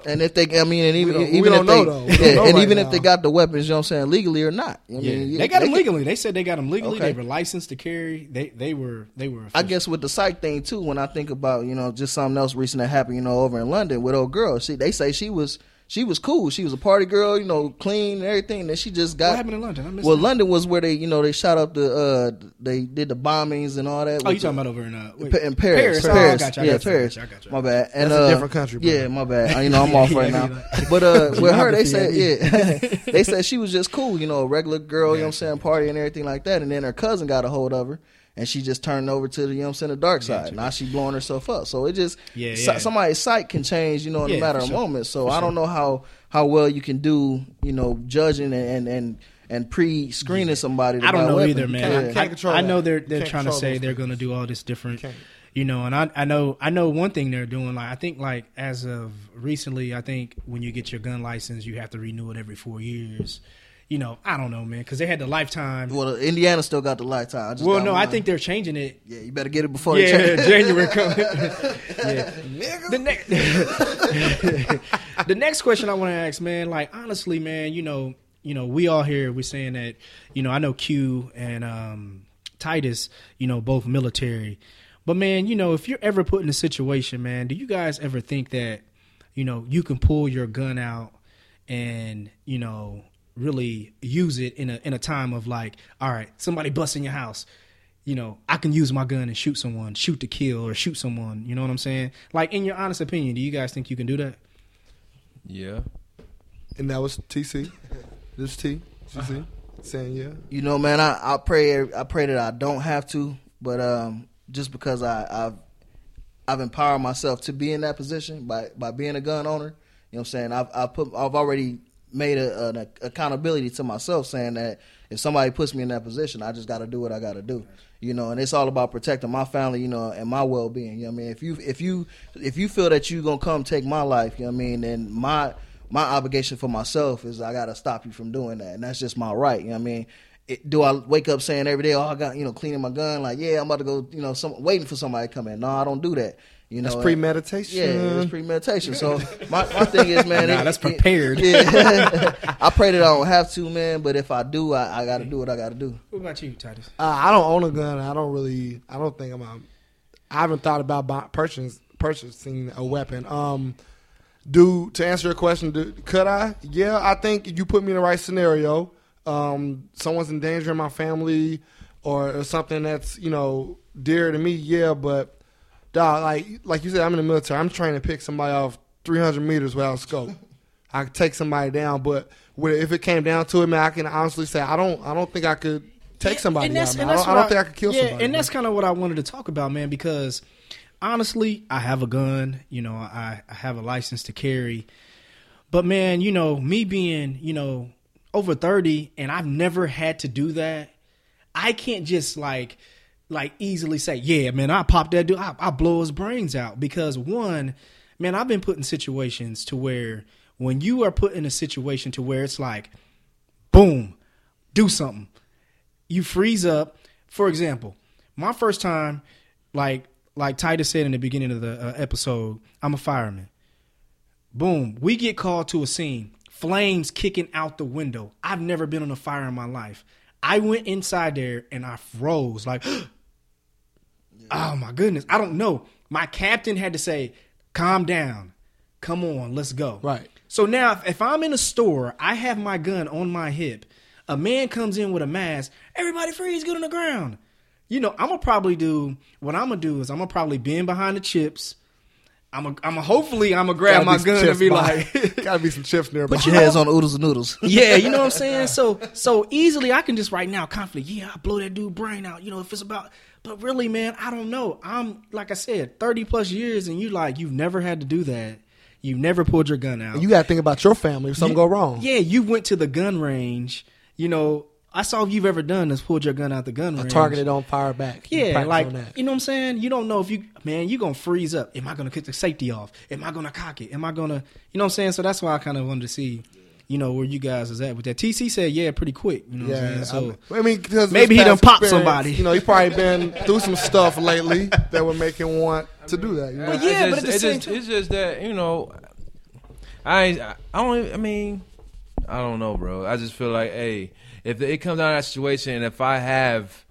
And if they, I mean, and even even don't if know, they, though. We don't yeah, and right even now. if they got the weapons, you know what I'm saying, legally or not. I Yeah, mean, they got them can- legally. They said they got them legally. Okay. They were licensed to carry. They they were they were. I guess with the psych thing too, when I think about you know just something else recent that happened, you know, over in London with old girl. She they say she was she was cool. She was a party girl, you know, clean and everything. Then she just got what happened in London? I missed well, that. London was where they you know they shot up the uh they did the bombings and all that. Oh, with you talking the- about over in uh, wait, in Paris, Paris. Oh, I Paris, got you, I yeah, got you, I Paris. got you, I got you. My bad. And That's a uh, different country, bro. Yeah, my bad. You know, I'm off right now. But uh, with her, they said yeah, they said she was just cool. You know, a regular girl. You know what I'm saying, party and everything like that. And then her cousin got a hold of her. And she just turned over to the, you know what I'm saying, the dark side. Now she blowing herself up. So it just, Yeah, yeah. somebody's sight can change, you know, in Yeah, a matter of sure. moments. So For I don't know how, how well you can do, you know, judging and, and, and, and pre-screening somebody. to I don't know weapon. either, man. can't- can't I, control I know they're they're trying to say they're going to do all this different, Can't. you know. And I I know I know one thing they're doing. Like I think like as of recently, I think when you get your gun license, you have to renew it every four years. You know, I don't know, man, because they had the lifetime. Well, Indiana still got the lifetime. I just Well, no, I think they're changing it Yeah, you better get it before yeah. January coming. yeah. The next, the next question I want to ask, man, like honestly, man, you know, you know, we all here, we're saying that, you know, I know Q and um, Titus, you know, both military, but man, you know, if you're ever put in a situation, man, do you guys ever think that, you know, you can pull your gun out and you know really use it in a in a time of like, all right, somebody busts in your house you know, I can use my gun and shoot someone, shoot to kill or shoot someone. You know what I'm saying? Like, in your honest opinion, do you guys think you can do that? Yeah. And that was TC. This T. TC. Saying yeah. You know, man, I, I pray I pray that I don't have to, but um, just because I, I've I've empowered myself to be in that position by by being a gun owner. You know what I'm saying? I've I've put I've already made a, an accountability to myself, saying that if somebody puts me in that position, I just got to do what I got to do. You know, and it's all about protecting my family, you know, and my well being. You know I mean? If you if you if you feel that you gonna come take my life, you know I mean, then my my obligation for myself is I gotta stop you from doing that, and that's just my right. You know I mean? It, do I wake up saying every day, "Oh, I got you know cleaning my gun"? Like, yeah, I'm about to go, you know, some waiting for somebody to come in. No, I don't do that. You know, That's premeditation. Yeah, it's premeditation. So my, my thing is, man, Nah, it- that's it- prepared. yeah, I pray that I don't have to, man. But if I do, I, I got to do what I got to do. What about you, Titus? Uh, I don't own a gun. I don't really. I don't think I'm. A, I haven't thought about buy, purchasing purchasing a weapon. Um, do to answer your question, do, could I? Yeah, I think you put me in the right scenario. Um, someone's endangering my family, or, or something that's you know dear to me. Yeah, but dog, like like you said, I'm in the military. I'm trying to pick somebody off 300 meters without scope. I could take somebody down, but with- if it came down to it, man, I can honestly say I don't. I don't think I could take somebody And out. that's- Man. and I don't, I don't think I could kill yeah, somebody. and that's kind of what I wanted to talk about, man. Because honestly, I have a gun. You know, I, I have a license to carry. But man, you know, me being you know over thirty, and I've never had to do that. I can't just like like easily say, yeah, man, I pop that dude, I, I blow his brains out because one, man, I've been put in situations to where when you are put in a situation to where it's like, boom, do something, you freeze up. For example, my first time, like like Titus said in the beginning of the uh, episode, I'm a fireman. Boom, we get called to a scene, flames kicking out the window. I've never been on a fire in my life. I went inside there and I froze like, oh my goodness, I don't know. My captain had to say, calm down, come on, let's go. Right. So now, if, if I'm in a store, I have my gun on my hip. A man comes in with a mask. Everybody freeze, get on the ground. You know, I'm gonna probably do what I'm gonna do is I'm gonna probably bend behind the chips. I'm a, I'm a, hopefully I'm gonna grab my gun and be by- like, gotta be some chips nearby. Put your hands on oodles and noodles. yeah, you know what I'm saying. So so easily I can just right now confidently, yeah, I blow that dude brain out. You know, if it's about, but really, man, I don't know. I'm like I said, 30 plus years, and you like you've never had to do that. You've never pulled your gun out. you got to think about your family if something You- go wrong. Yeah, you went to the gun range. You know, I saw if you've ever done is pulled your gun out the gun range. targeted on fire back. Yeah, like you know what I'm saying. You don't know if you man, you gonna freeze up. Am I gonna kick the safety off? Am I gonna cock it? Am I gonna you know what I'm saying? So that's why I kind of wanted to see, you know, where you guys is at with that. TC said, yeah, pretty quick. You know what I'm Yeah, saying? So I mean, because Maybe he done past popped somebody. You know, he probably been through some stuff lately that would make him want to do that. You know? But yeah, it's but at the it's same just, time- it's just that you know, I I don't. I mean, I don't know, bro. I just feel like, hey, if it comes down to that situation, and if I have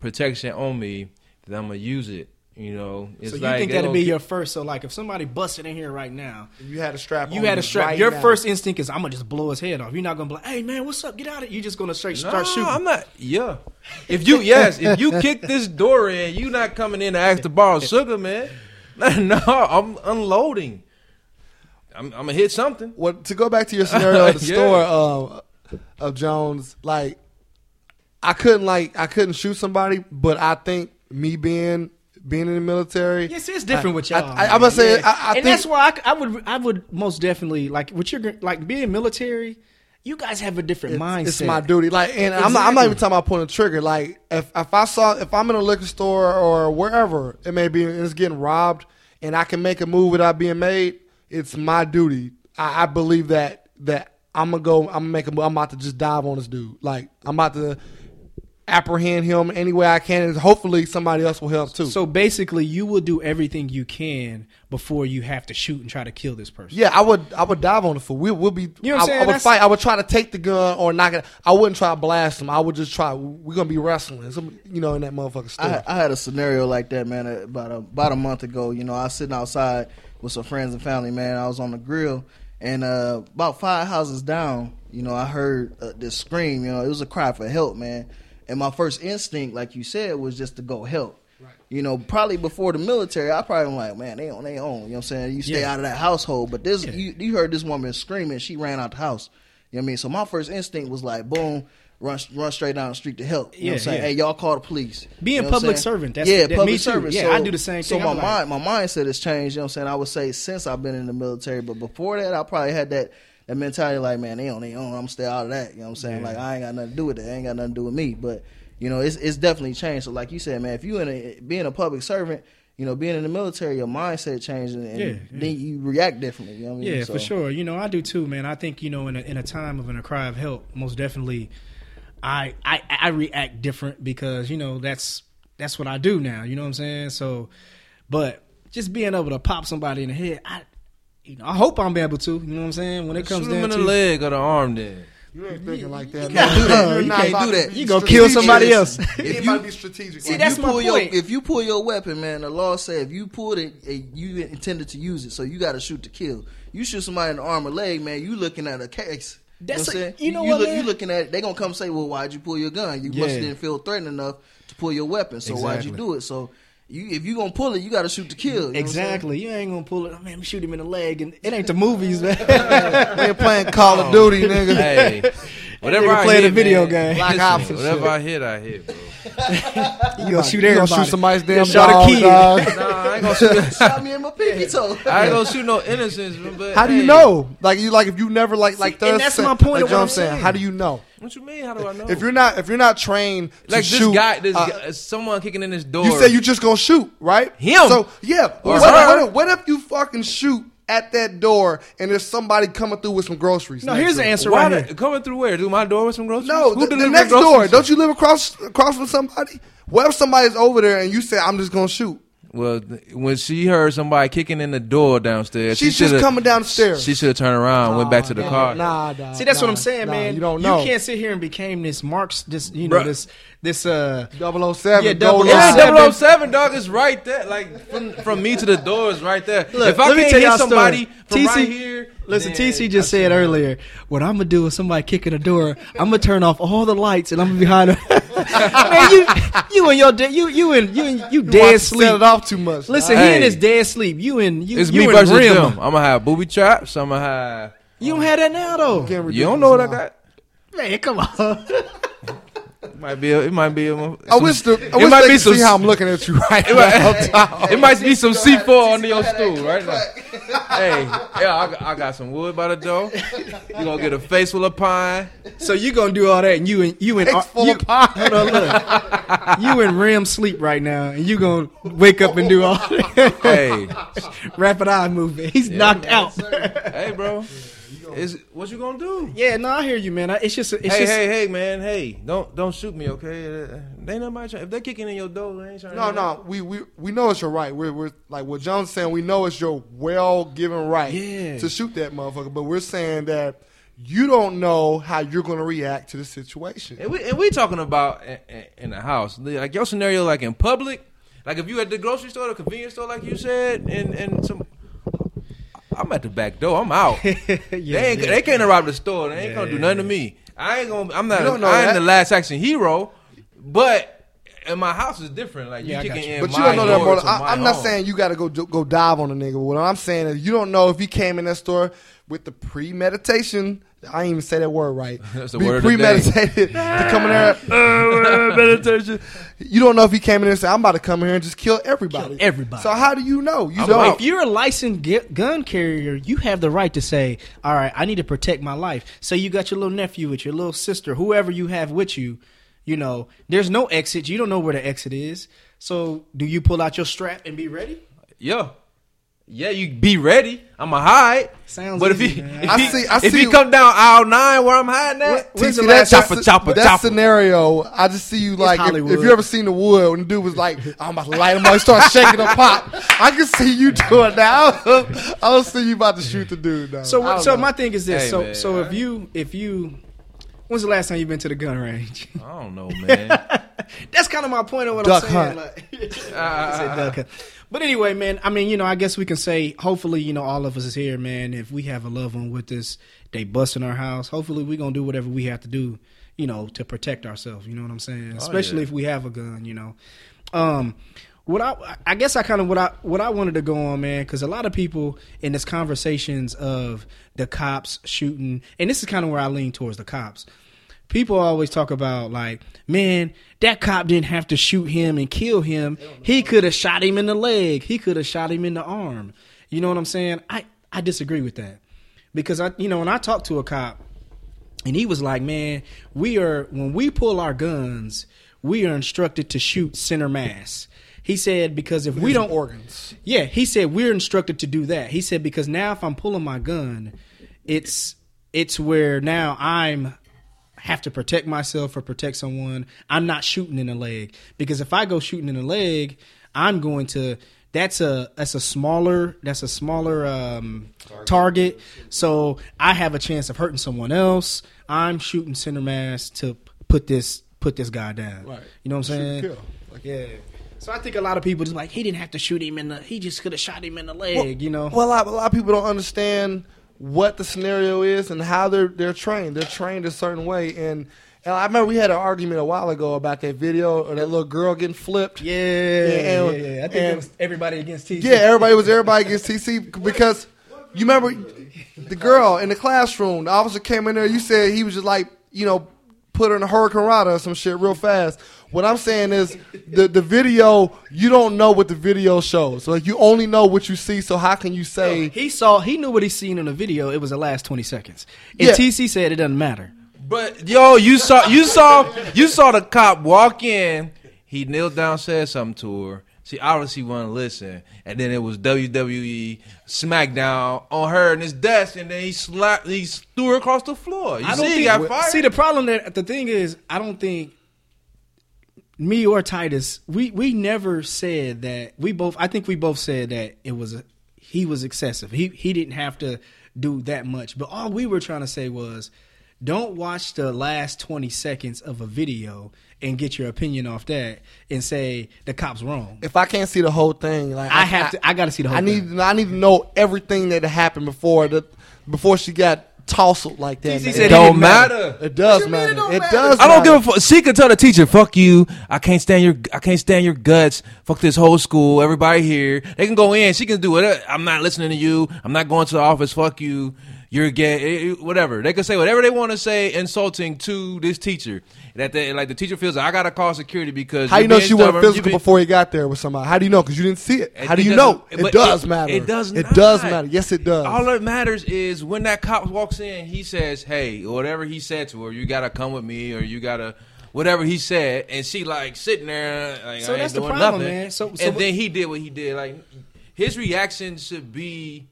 protection on me, then I'm gonna use it. You know, it's so you like think that'd gonna be keep- your first? So like, if somebody busted in here right now, You had a strap. you on had a strap. right your now. first instinct is I'm gonna just blow his head off. You're not gonna be like, "Hey man, what's up? Get out of!" You're just gonna straight No, start shooting. I'm not. Yeah. If you yes, if you kick this door in, you not coming in to ask to borrow sugar, man. No, I'm unloading. I'm, I'm gonna hit something. Well, to go back to your scenario at the Yeah. store um, of Jones, like I couldn't like I couldn't shoot somebody, but I think me being being in the military, Yes, it's different I- with y'all. I, I, I'm gonna say, Yeah. I, I and think that's why I, I would, I would most definitely like what you're like being military. You guys have a different it's, mindset. it's my duty. Like, and I'm, not, I'm not even talking about pulling a trigger. Like, if if I saw if I'm in a liquor store or wherever it may be, and it's getting robbed, and I can make a move without being made, it's my duty. I, I believe that that I'm gonna go. I'm gonna make a move. I'm about to just dive on this dude. Like, I'm about to apprehend him any way I can, and hopefully somebody else will help too. So basically, you will do everything you can before you have to shoot and try to kill this person. Yeah, I would. I would dive on the foot. We will be. You know what I'm I, would That's- fight. I would try to take the gun or knock it. I wouldn't try to blast him. I would just try. We're gonna be wrestling. Some, you know, in that motherfucker. I, I had a scenario like that, man, uh, about a, about a month ago. You know, I was sitting outside with some friends and family, man. I was on the grill, and uh, about five houses down, you know, I heard uh, this scream. You know, it was a cry for help, man. And my first instinct, like you said, was just to go help. Right. You know, probably before the military, I probably am like, man, they on they own. You know what I'm saying? You stay Yeah. out of that household. But this, Yeah. you, you heard this woman screaming. She ran out the house. You know what I mean? So my first instinct was like, boom, run run straight down the street to help. You know what I'm saying? yeah. Hey, y'all call the police. Being You know public servant, that's- yeah, that- public service. Yeah, so, I do the same So thing. So my like- mind, my mindset has changed. You know what I'm saying? I would say since I've been in the military, but before that, I probably had that that mentality like, man, they on they own. I'm gonna stay out of that. You know what I'm saying? Like I ain't got nothing to do with it. It ain't got nothing to do with me. But you know, it's it's definitely changed. So like you said, man, if you in a being a public servant. You know, being in the military, your mindset changes, and, and Yeah, yeah. then you react differently. You know what I mean? Yeah, So- for sure. You know, I do too, man. I think you know, in a, in a time of in a cry of help, most definitely, I, I I react different because you know that's that's what I do now. You know what I'm saying? So, but just being able to pop somebody in the head, I you know, I hope I'm able to. You know what I'm saying? When it comes Shoot him down in to the leg or the arm, then. you ain't thinking like that. You can't do that. You're You can't do that. You gonna kill somebody else. You If you- be strategic. See, like that's you my pull your, point. If you pull your weapon, man, the law say if you pulled it, eh, you intended to use it, so you got to shoot to kill. You shoot somebody in the arm or leg, man, you looking at a case. That's you know what I'm saying? you know you what, look, man? You looking at it, they gonna come say, well, why'd you pull your gun? You must Yeah. didn't feel threatened enough to pull your weapon, so why'd you do it? So you, if you gonna pull it, you got to shoot to kill. You know what I'm saying? exactly. You ain't gonna pull it. Oh, man, shoot him in the leg, and it ain't the movies, man. We ain't playing Call of oh. Duty, nigga. Hey, whatever I playing hit, a video man, game. Black Ops and Whatever shit. I hit, I hit, bro. you gonna shoot You everybody. gonna shoot somebody's damn shot a dog, kid. dog. Nah, I ain't gonna shoot. Shot me in my pinky toe. I ain't gonna shoot no innocents. But How do you hey, know? Like you like if you never like like See, and that's my point Like of John what I'm saying. saying. How do you know? What you mean? How do I know? If you're not if you're not trained to like shoot, this guy, this uh, guy, someone kicking in this door. You say you just gonna shoot, right? Him. So yeah. Or What, her. what, what if you fucking shoot at that door and there's somebody coming through with some groceries? No, here's the answer Why right the- here. coming through where? Through my door with some groceries? No, Who the, the next door. Don't you live across across from somebody? What if somebody's over there and you say I'm just gonna shoot? Well, when she heard somebody kicking in the door downstairs, She's she just shoulda- coming downstairs. She should have turned around, and went back to the Nah, car. Nah, nah. See, that's nah, what I'm saying, nah, man. You don't know. You can't sit here and became this Marks, this you know, Bruh. this this uh. 007. Yeah, Gold double It ain't Seven. 007, dog. It's right there. Like from, from me to the door is right there. Look, if I let me can't tell hit y'all a somebody story. from TC right here, Listen, then TC just said earlier, what I'm gonna do is somebody kicking the door, I'm gonna turn off all the lights and I'm gonna be behind her. man, you you and your de- you you and you and you You dead want to sleep. Set it off too much. Listen, he Hey. in his dead sleep. You and you It's you me and versus REM. them. I'm gonna have booby traps. I'm gonna have. You don't have that now though. You don't know what I got. Man, come on. It might be. A, it might be. A, now. I wish the, I it wish might they be some. see how I'm looking at you right it, now. might, it might be some C4 under your stool right now. hey, yeah, I, got- I got some wood by the door. You gonna get a face full of pine. so you gonna do all that and you and you and It's uh, full you, of pie. Hold on, look. you and REM sleep right now and you gonna wake up and do all that. Hey, rapid eye movement. He's knocked out. hey, bro. Is what you gonna do? Yeah, no, I hear you, man. I- It's just, it's hey, just, hey, hey, man, hey! Don't don't shoot me, okay? Uh, They ain't nobody trying. If they kicking in your door, they ain't trying. No, to no, we, we we know it's your right. We're we're like what Jones saying. We know it's your well given right Yeah. to shoot that motherfucker. But we're saying that you don't know how you're going to react to the situation. And we and we talking about in, in- in the house, like your scenario, like in public, like if you at the grocery store, the convenience store, like you said, and and some. I'm at the back door. I'm out. yeah, they ain't, yeah. they can't rob the store. They ain't gonna do nothing to me. I ain't gonna. I'm not. You know I ain't that. the last action hero, but And my house is different. Like Yeah, you kicking in But my you don't know that to I, I'm not saying you got to go go dive on a nigga. What I'm saying is you don't know if he came in that store with the premeditation. I ain't even say that word right. That's the Be word of the day. premeditated to come in there. Uh, meditation. You don't know if he came in there and said, "I'm about to come in here and just kill everybody." Kill everybody. So how do you know? You I'm don't. out. If you're a licensed gu- gun carrier, you have the right to say, "All right, I need to protect my life." Say you got your little nephew with your little sister, whoever you have with you. You know, there's no exit. You don't know where the exit is. So, do you pull out your strap and be ready? Yeah. Yeah, you be ready. I'ma hide. Sounds but if he, man. if I he, see- I if see- he come down aisle nine where I'm hiding at, When's the TC, last- chopper, chopper, that chopper. scenario, I just see you like if, if you ever seen the wood when the dude was like, "I'm about to light him up," he start shaking a pop. I can see you doing that. I don't see you about to shoot the dude. Though. So, I what, don't so know. my thing is this. Hey, so, man, so if you, if you, when's the last time you've been to the gun range? I don't know, man. That's kind of my point of what Duck I'm saying. hunt. Like, I said duck hunt. But anyway, man, I mean, you know, I guess we can say, hopefully, you know, all of us is here, man. If we have a loved one with us, they bust in our house. Hopefully, we're gonna do whatever we have to do, you know, to protect ourselves. You know what I'm saying? Especially yeah. if we have a gun, you know. Um, what I, I guess I kind of what I what I wanted to go on, man, because a lot of people in this conversations of the cops shooting, and this is kind of where I lean towards the cops people always talk about like, man, that cop didn't have to shoot him and kill him. He could have shot him in the leg. He could have shot him in the arm. You know what I'm saying? I I disagree with that because I you know when I talked to a cop and he was like, man, we are when we pull our guns, we are instructed to shoot center mass. He said because if we don't organs. yeah, he said we're instructed to do that. He said because now if I'm pulling my gun, it's it's where now I'm have to protect myself or protect someone. I'm not shooting in the leg because if I go shooting in the leg, I'm going to that's a that's a smaller that's a smaller um, target. So I have a chance of hurting someone else. I'm shooting center mass to put this put this guy down. Right. You know what I'm Shoot saying? kill. Like- yeah. So I think a lot of people just like he didn't have to shoot him in the he just could have shot him in the leg, you know. Well, a lot, a lot of people don't understand what the scenario is and how they're they're trained. They're trained a certain way, and and I remember we had an argument a while ago about that video or that little girl getting flipped. yeah, yeah, and- yeah, I think it was everybody against TC. Yeah, everybody was everybody against TC because you remember the girl in the classroom. The officer came in there. You said he was just like you know put her in a hurricane or some shit real fast. What I'm saying is the the video you don't know what the video shows. Like you only know what you see. So how can you say? He saw he knew what he seen in the video. It was the last twenty seconds. And Yeah. TC said it doesn't matter. But yo, you saw you saw you saw the cop walk in. He knelt down, said something to her. She obviously wanted to listen, and then it was WWE SmackDown on her and his desk, and then he slapped, he threw her across the floor. You I don't see, he think. got fired. See, the problem that the thing is, I don't think me or Titus, we we never said that. We both, I think we both said that it was a, he was excessive. He he didn't have to do that much. But all we were trying to say was, don't watch the last twenty seconds of a video and get your opinion off that and say the cop's wrong. If I can't see the whole thing, like I have to. I got to see the whole. I need. I need to know everything that happened before the before she got tousled like that. TC said it he don't didn't matter. It does What you mean matter. it don't It matter? does. I don't matter. give a fuck. She could tell the teacher, "Fuck you. I can't stand your. I can't stand your guts. Fuck this whole school. Everybody here. They can go in. She can do whatever. I'm not listening to you. I'm not going to the office. Fuck you. You're gay. eh, Whatever. They can say whatever they want to say, insulting to this teacher. That they, like the teacher feels like I gotta call security because How you're you know being she wasn't stubborn, you physical being- before he got there with somebody? How do you know? Because you didn't see it. It- How do you know? It does it- matter. it does It does matter. Yes, it does. All that matters is when that cop walks in, he says, "Hey, whatever he said to her, you gotta come with me, or you gotta." Whatever he said, and she like sitting there, like So I ain't that's the doing problem, nothing. man. So- so and what- then he did what he did. Like his reaction should be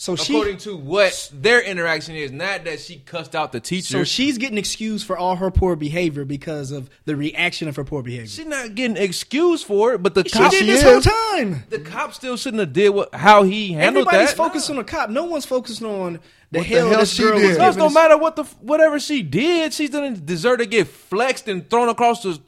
So she, according to what their interaction is, not that she cussed out the teacher. so she's getting excused for all her poor behavior because of the reaction of her poor behavior. she's not getting excused for it, but the She cop, did this is. whole time. the cop still shouldn't have did what how he handled that. Everybody's that. focused on the cop. No one's focused on the What the hell, hell this she girl did. was No, it no matter what the whatever she did, she didn't deserve to get flexed and thrown across the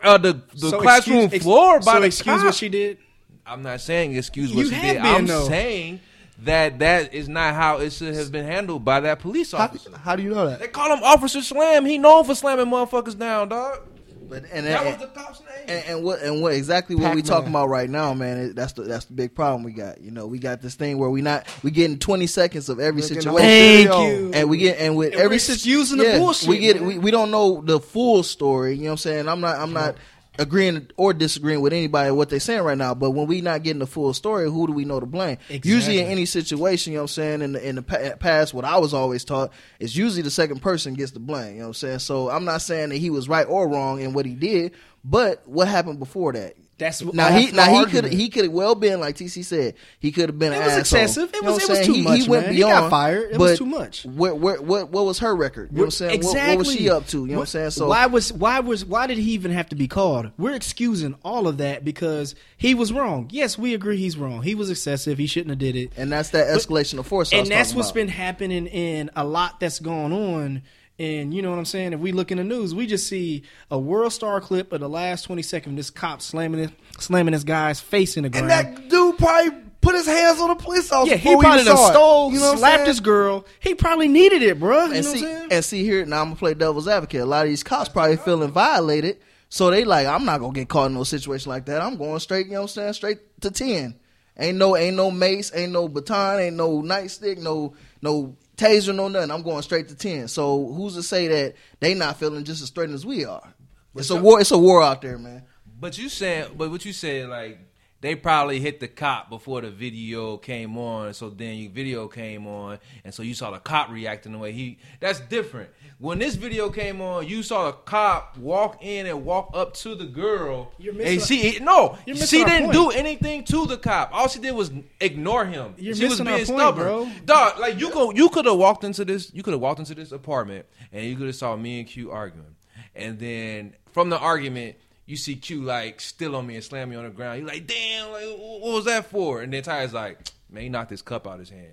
uh, the, the So classroom excuse- ex- floor by so the excuse cop. what she did. I'm not saying excuse what You she have did. been, I'm though. saying that that is not how it should have been handled by that police officer. how do you know that? They call him Officer Slam. He known for slamming motherfuckers down, dog. But and That was and, the cop's name. and, and what and what exactly what we Pac-Man. talking about right now, man? It, that's the that's the big problem we got. You know, we got this thing where we not we getting twenty seconds of every We're situation. Thank you. And we get and with And every we're sit- excusing the bullshit, We get man. we, we don't know the full story. You know what I'm saying? I'm not I'm not agreeing or disagreeing with anybody what they're saying right now. But when we not getting the full story, who do we know to blame? Usually in any situation, you know what I'm saying. In the in the past, what I was always taught is usually the second person gets the blame. You know what I'm saying? So I'm not saying that he was right or wrong in what he did, but what happened before that? That's what- now he now he could he could have well been like TC said he could have been It an was asshole. excessive. It You know was- it I'm was too he, much, He went man. He got fired. It was too much. Where, where, what what was her record? You know what I'm saying? What- What, was she up to? You know what I'm saying? So why was why was why did he even have to be called? We're excusing all of that because he was wrong. Yes, we agree he's wrong. He was excessive. He shouldn't have did it. and that's that escalation of force. I and was that's talking what's about. been happening in a lot that's going on. And you know what I'm saying? If we look in the news, we just see a WorldStar clip of the last 20 seconds. This cop slamming it, slamming this guy's face in the ground. And that dude probably put his hands on the police officer. yeah, he probably even done saw stole, You know slapped this girl. He probably needed it, bro. You and know see, what I'm saying? and see here now I'm gonna play devil's advocate. A lot of these cops probably feeling violated, so they like I'm not gonna get caught in no situation like that. I'm going straight, you know what I'm saying, straight to ten. Ain't no ain't no mace, ain't no baton, ain't no nightstick, no no taser, no nothing. I'm going straight to ten. So who's to say that they not feeling just as threatened as we are? It's a war. It's a war out there, man. But you saying, but what you said, like they probably hit the cop before the video came on. So then your video came on, and so you saw the cop reacting the way he. That's different. When this video came on, you saw the cop walk in and walk up to the girl. You're and missing she no, she didn't point. do anything to the cop. All she did was ignore him. You're she was being point, stubborn, bro. Dog, like you go, you could have walked into this. You could have walked into this apartment, and you could have saw me and Q arguing, and then from the argument. You see Q like still on me and slam me on the ground. You like, damn, like what was that for? And then Ty's like, man, he knocked his cup out of his hand.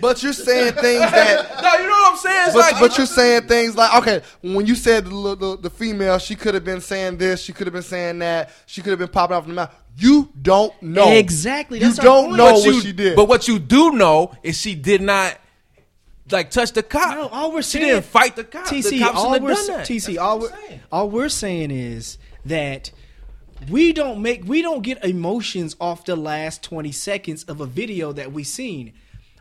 But you're saying things that. No, you know what I'm saying? It's But, like, but you're saying things like okay when you said the, the, the female she could have been saying this she could have been saying that she could have been popping off in the mouth you don't know Exactly, you that's our don't know what you, she did But what you do know is she did not like touch the cop. No, all we're she saying, didn't fight the cop. TC, the cop all we're, have done that. TC, all we're, all we're saying is that we don't make we don't get emotions off the last 20 seconds of a video that we seen.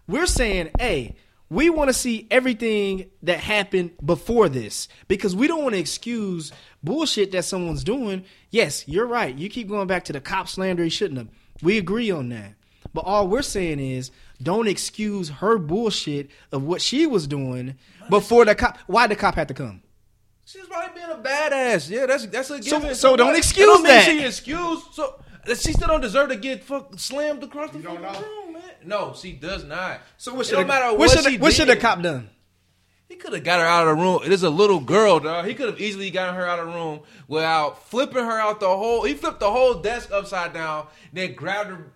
We're saying, hey, we want to see everything that happened before this because we don't want to excuse bullshit that someone's doing. Yes, you're right. You keep going back to the cop slander he shouldn't have. We agree on that. But all we're saying is don't excuse her bullshit of what she was doing before the cop. Why the cop had to come? She's probably being a badass. Yeah, that's that's a So- given. so don't That excuse don't mean that. She excused. So she still don't deserve to get fuck, slammed across the fucking room, man. No, she does not. So what should don't matter what what should she what should the cop done? He could have got her out of the room. It is a little girl, dog. He could have easily gotten her out of the room without flipping her out the whole. He flipped the whole desk upside down, then grabbed her,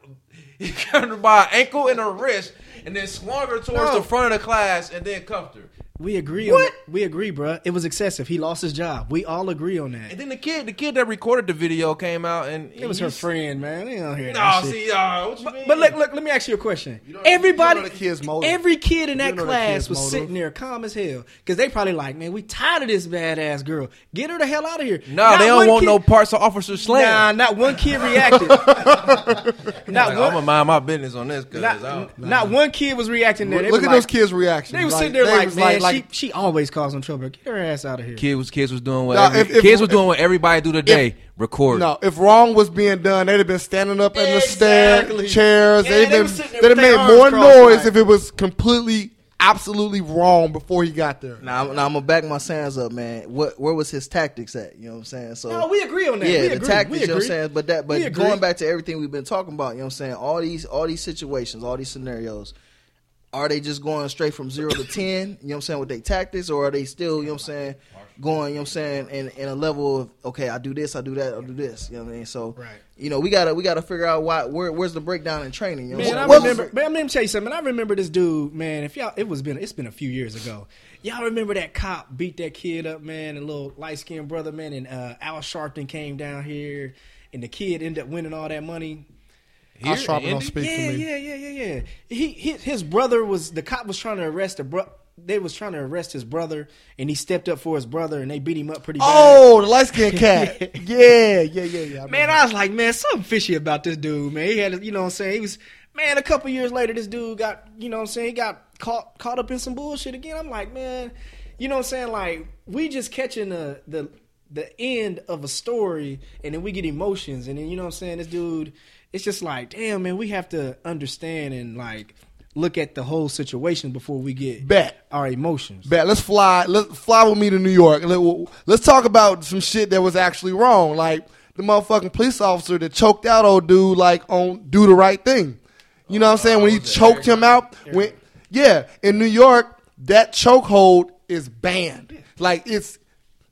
he grabbed her by her ankle and her wrist, and then swung her towards No. the front of the class, and then cuffed her. We agree. What? On, we agree, bruh. It was excessive. He lost his job. We all agree on that. And then the kid, the kid that recorded the video came out, and It was her friend, man. They don't hear No, that shit. see, uh, what you But, mean? but look, look, let me ask you a question. don't- Everybody, you don't know the kid's every kid in that don't know the class was motive. sitting there calm as hell because they probably like, man, we tired of this badass girl. Get her the hell out of here. no, Not they don't want kid- no parts of Officer Slam. Nah, not one kid reacted. not Like, I'm gonna mind my business on this because Not, not one kid was reacting there. They look at like- those kids reactions They was Like, sitting there like, man, like, she she always causing trouble. Get her ass out of here. kids was kids was doing what Nah, every, if- if- kids was doing what everybody do today. record. No, if wrong was being done, they'd have been standing up in the Exactly. stair, chairs. Yeah, they'd they have was been, sitting there they'd have with their made more crossed, noise like- if it was completely absolutely wrong before he got there. Now, I'm- now I'm gonna back my Sands up, man. What where was his tactics at? You know what I'm saying? So No, we agree on that. yeah, we the agree. tactics. we You know what I'm agree. saying? But that, We but agree. going back to everything we've been talking about, you know what I'm saying? All these all these situations, all these scenarios. Are they just going straight from zero to ten? You know what I'm saying with their tactics, or are they still, you know what I'm saying, going, you know what I'm saying, in, in a level of okay, I do this, I do that, I do this. You know what I mean? So, Right. you know, we gotta we gotta figure out why where where's the breakdown in training. You know what Man, I I'm saying? remember. Man, let me tell you something. I remember this dude, man. If y'all, it was been, it's been a few years ago. Y'all remember that cop beat that kid up, man, and little light skinned brother, man, and uh, Al Sharpton came down here, and the kid ended up winning all that money. Here in Sharpton don't speak yeah, for me. yeah, yeah, yeah, yeah. He, his, his brother was the cop was trying to arrest the bro. They was trying to arrest his brother, and he stepped up for his brother, and they beat him up pretty bad. Oh, the light skinned cat. yeah, yeah, yeah, yeah. I Man. I was like, man, something fishy about this dude, man. He had, you know what I'm saying? He was, man, a couple years later, this dude got, you know what I'm saying? He got caught caught up in some bullshit again. I'm like, man, you know what I'm saying? Like, we just catching the, the, the end of a story and then we get emotions. And then, you know what I'm saying? This dude, it's just like, damn, man, we have to understand and like look at the whole situation before we get Bet. our emotions. Bet. Let's fly. Let's fly with me to New York. Let- Let's talk about some shit that was actually wrong, like the motherfucking police officer that choked out old dude, like on do the right thing. You know what I'm saying? When he oh, choked him out, when yeah, in New York, that chokehold is banned. Like it's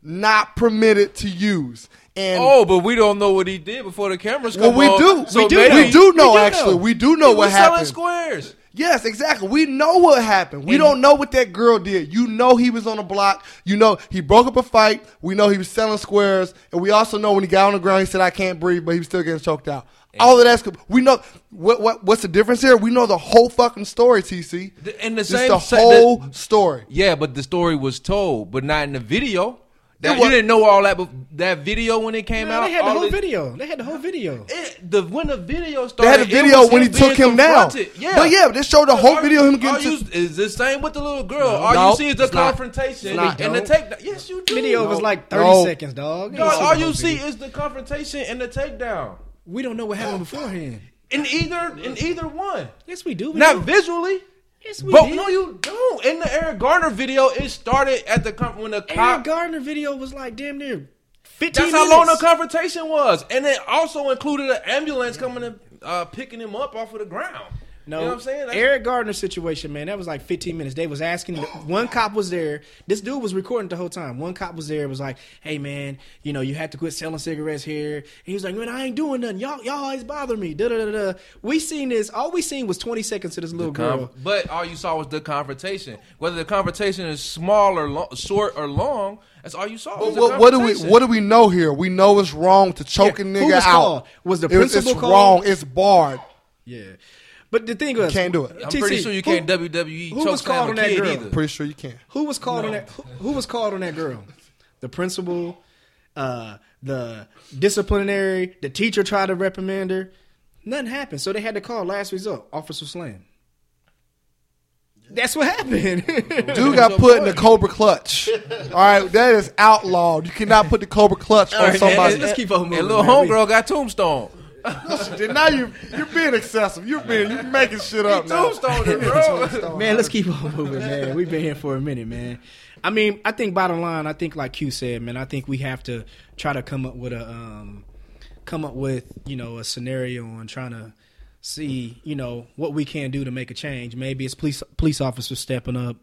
not permitted to use. And Oh, but we don't know what he did before the cameras well, come we on. do. So we do. maybe- We do know. we do actually, know. we do know he what was selling happened. squares. Yes, exactly. We know what happened. We don't know what that girl did. You know he was on the block. You know he broke up a fight. We know he was selling squares, and we also know when he got on the ground, he said, "I can't breathe," but he was still getting choked out. All of that's. We know what what what's the difference here. We know the whole fucking story, TC. The- and the Just same the whole the- story. Yeah, but the story was told, but not in the video. That, It wa- you didn't know all that. bef- That video when it came Man, out. they had the whole it- video. They had the whole video. It, the when the video started, They had a it video when he took being him down. Yeah, But yeah, they showed the whole All video of him you- all getting. you, to- is the same with the little girl. All No, you see is the confrontation not. and the takedown. Yes, you do. Video was like 30 No. seconds, dog. You Dog, all you whole see video. is the confrontation and the takedown. We don't know what happened beforehand. In either in either one, Yes, we do. We not do. visually. Yes, we do. But did. no, you don't. In Eric Garner video, it started at the con- when the Aaron cop. Gardner video was like damn near 15 That's how long the confrontation was, and it also included an ambulance coming and uh, picking him up off of the ground. No, you know what I'm saying? That's- Eric Gardner situation, man, that was like 15 minutes. They was asking, one cop was there. This dude was recording the whole time. One cop was there, was like, "Hey, man, you know, you have to quit selling cigarettes here." And he was like, "Man, I ain't doing nothing. Y'all, y'all always bother me." Da da da da. We seen this. All we seen was 20 seconds to this little Con- girl. but all you saw was the confrontation. Whether the confrontation is small or long, short or long, that's all you saw. was What, what do we what do we know here? We know it's wrong to choke a nigga who was out. called? Was the It it's principal called? wrong. It's barred. Yeah, but the thing was, Can't do it. I'm TC, pretty sure you who- can't WWE who was called on that girl? either. Pretty sure you can. Who was called on that? Who, who was called on that girl? The principal, uh, the disciplinary, the teacher tried to reprimand her. Nothing happened, so they had to call last result, Officer Slam. That's what happened. Dude got put in the Cobra clutch. All right, that is outlawed. You cannot put the Cobra clutch on right, somebody. let's keep on moving. And little man. We- homegirl got tombstone. now you you're being excessive. You're being you're making shit up now. Tombstone, bro. man, let's keep on moving, man. We've been here for a minute, man. I mean, I think bottom line, I think like Q said, man, I think we have to try to come up with a um come up with, you know, a scenario on trying to see, you know, what we can do to make a change. Maybe it's police police officers stepping up.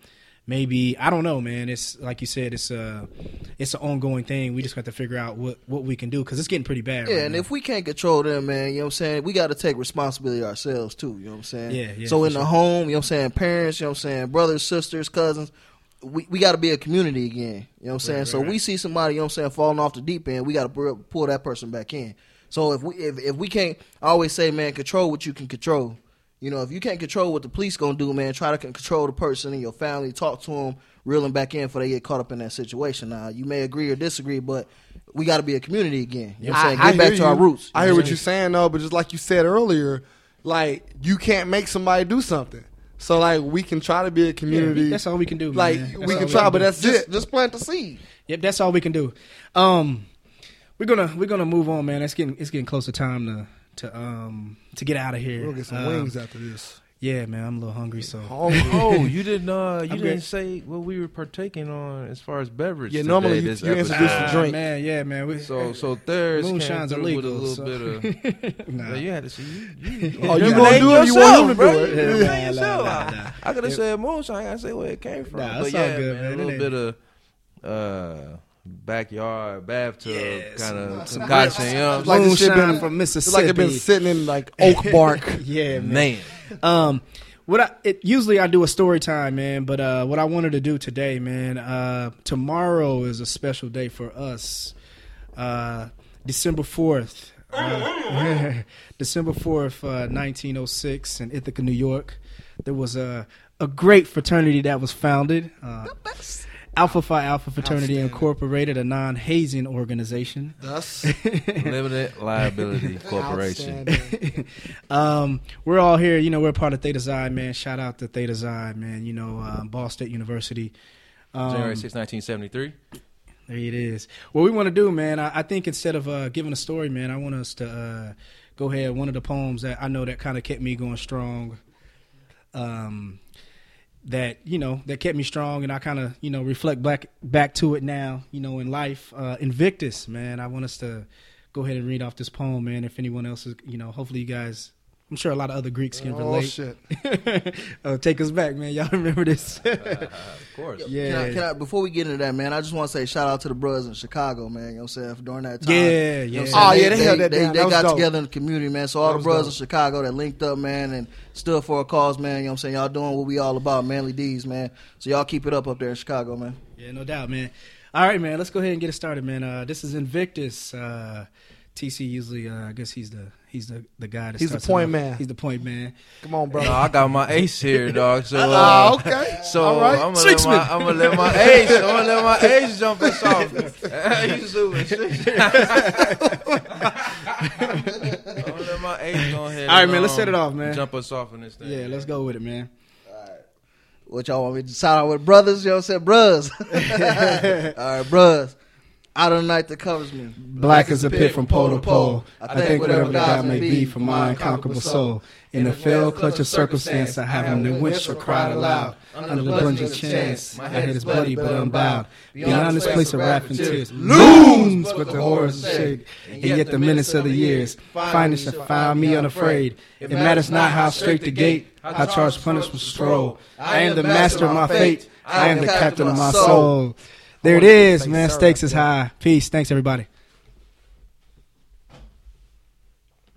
Maybe I don't know, man. It's like you said, it's a it's an ongoing thing. We just got to figure out what what we can do because it's getting pretty bad. Yeah, right and now. if we can't control them, man, you know what I'm saying? We got to take responsibility ourselves too, you know what I'm saying? Yeah, yeah, So in the home, you know what I'm saying, parents, you know what I'm saying, brothers, sisters, cousins, we, we got to be a community again, you know what I'm saying? so we see somebody, you know what I'm saying, falling off the deep end, we got to pull that person back in. So if we if, if we can't I always say, man, control what you can control. You know, if you can't control what the police gonna do, man, try to control the person in your family, talk to them, reel them back in before they get caught up in that situation. Now, you may agree or disagree, but we got to be a community again. You know what I'm saying? Get back hear to our roots. I hear what you're saying though, but just like you said earlier, like you can't make somebody do something. So like we can try to be a Yeah, community. that's all we can do. like man. We all can try, but that's just, it. just plant the seed. Yep, that's all we can do. Um, we're gonna we're gonna move on, man. It's getting it's getting close to time to to um to get out of here. We'll get some Um, wings after this. Yeah, man, I'm a little hungry, so Hungry. Oh, you didn't. Uh, you I'm didn't good. say what we were partaking on as far as beverage. Yeah, today, normally you- this you introduce the Ah, drink. man. Yeah, man. We, So so theirs Moonshine's came through with a little so- bit of. nah. You had to see you. you Oh, you gonna do it you want yourself, him to bro. do it? You Yeah. incriminate Nah, yourself. nah, I- nah. I could have said moonshine. I gotta say where it came from. Nah, but it's yeah, all good, man, man. A little bit of uh, backyard bathtub Yeah, kind of some concoction. You know, what I'm Like this shit Moonshine been- from It's Mississippi. like it been sitting in like oak bark. yeah, man. man. Um, what I it, usually I do a story time, man. But uh, what I wanted to do today, man. Uh, tomorrow is a special day for us. Uh, December fourth. Uh, December fourth, uh, nineteen oh six, in Ithaca, New York. There was a a great fraternity that was founded. Uh, Alpha Phi Alpha Fraternity Incorporated, a non-hazing organization. Thus, Limited liability corporation. um, we're all here. You know, we're part of Theta Xi, man. Shout out to Theta Xi, man. You know, uh, Ball State University. Um, January 6, 1973. there it is. What we want to do, man, I, I think instead of uh, giving a story, man, I want us to uh, go ahead. One of the poems that I know that kind of kept me going strong. Um, that you know that kept me strong, and I kind of you know reflect back back to it now. You know, in life, uh, Invictus, man. I want us to go ahead and read off this poem, man. If anyone else is, you know, hopefully you guys. I'm sure a lot of other Greeks can relate. oh shit! uh, take us back, man. Y'all remember this? of course. yeah. Can I, can I, before we get into that, man, I just want to say shout out to the brothers in Chicago, man. You know what I'm saying? During that time. Yeah, You know yeah. Oh, saying? yeah, they held that they, down. they That got dope. together in the community, man. So all That the brothers dope. in Chicago that linked up, man, and stood for a cause, man. You know what I'm saying? Y'all doing what we all about, manly deeds, man. So y'all keep it up up there in Chicago, man. Yeah, no doubt, man. All right, man. Let's go ahead and get it started, man. Uh, this is Invictus. Uh, TC usually, uh, I guess he's the he's the the guy that He's the point man. He's the point man. Come on, bro. No, I got my ace here, dog. So, Ah, uh, okay. so All right. I'm gonna let my. I'm gonna let my ace I'm gonna let my ace jump us off. you zooming. I'm gonna let my ace go ahead. All right, and, man, let's um, set it off, man. Jump us off in this thing. Yeah, let's go with it, man. All right. What y'all want me to shout out with brothers? You know what I'm saying? Bros. all right, bros. Out of the night that covers me. Black as a pit from pole to pole. I think whatever God may be for my unconquerable soul. In the fell clutch of circumstance, I haven't the winch or cried aloud. Under the plunging chance, my head is bloody but unbowed. Beyond this place of wrath and tears, looms but the horrors shake. And yet the minutes of the years, finest shall find me unafraid. It matters not how straight the gate, how charged punishment stroll. I am the master of my fate. I am the captain of my soul. There it is, man. Stakes is high. Peace. Thanks, everybody.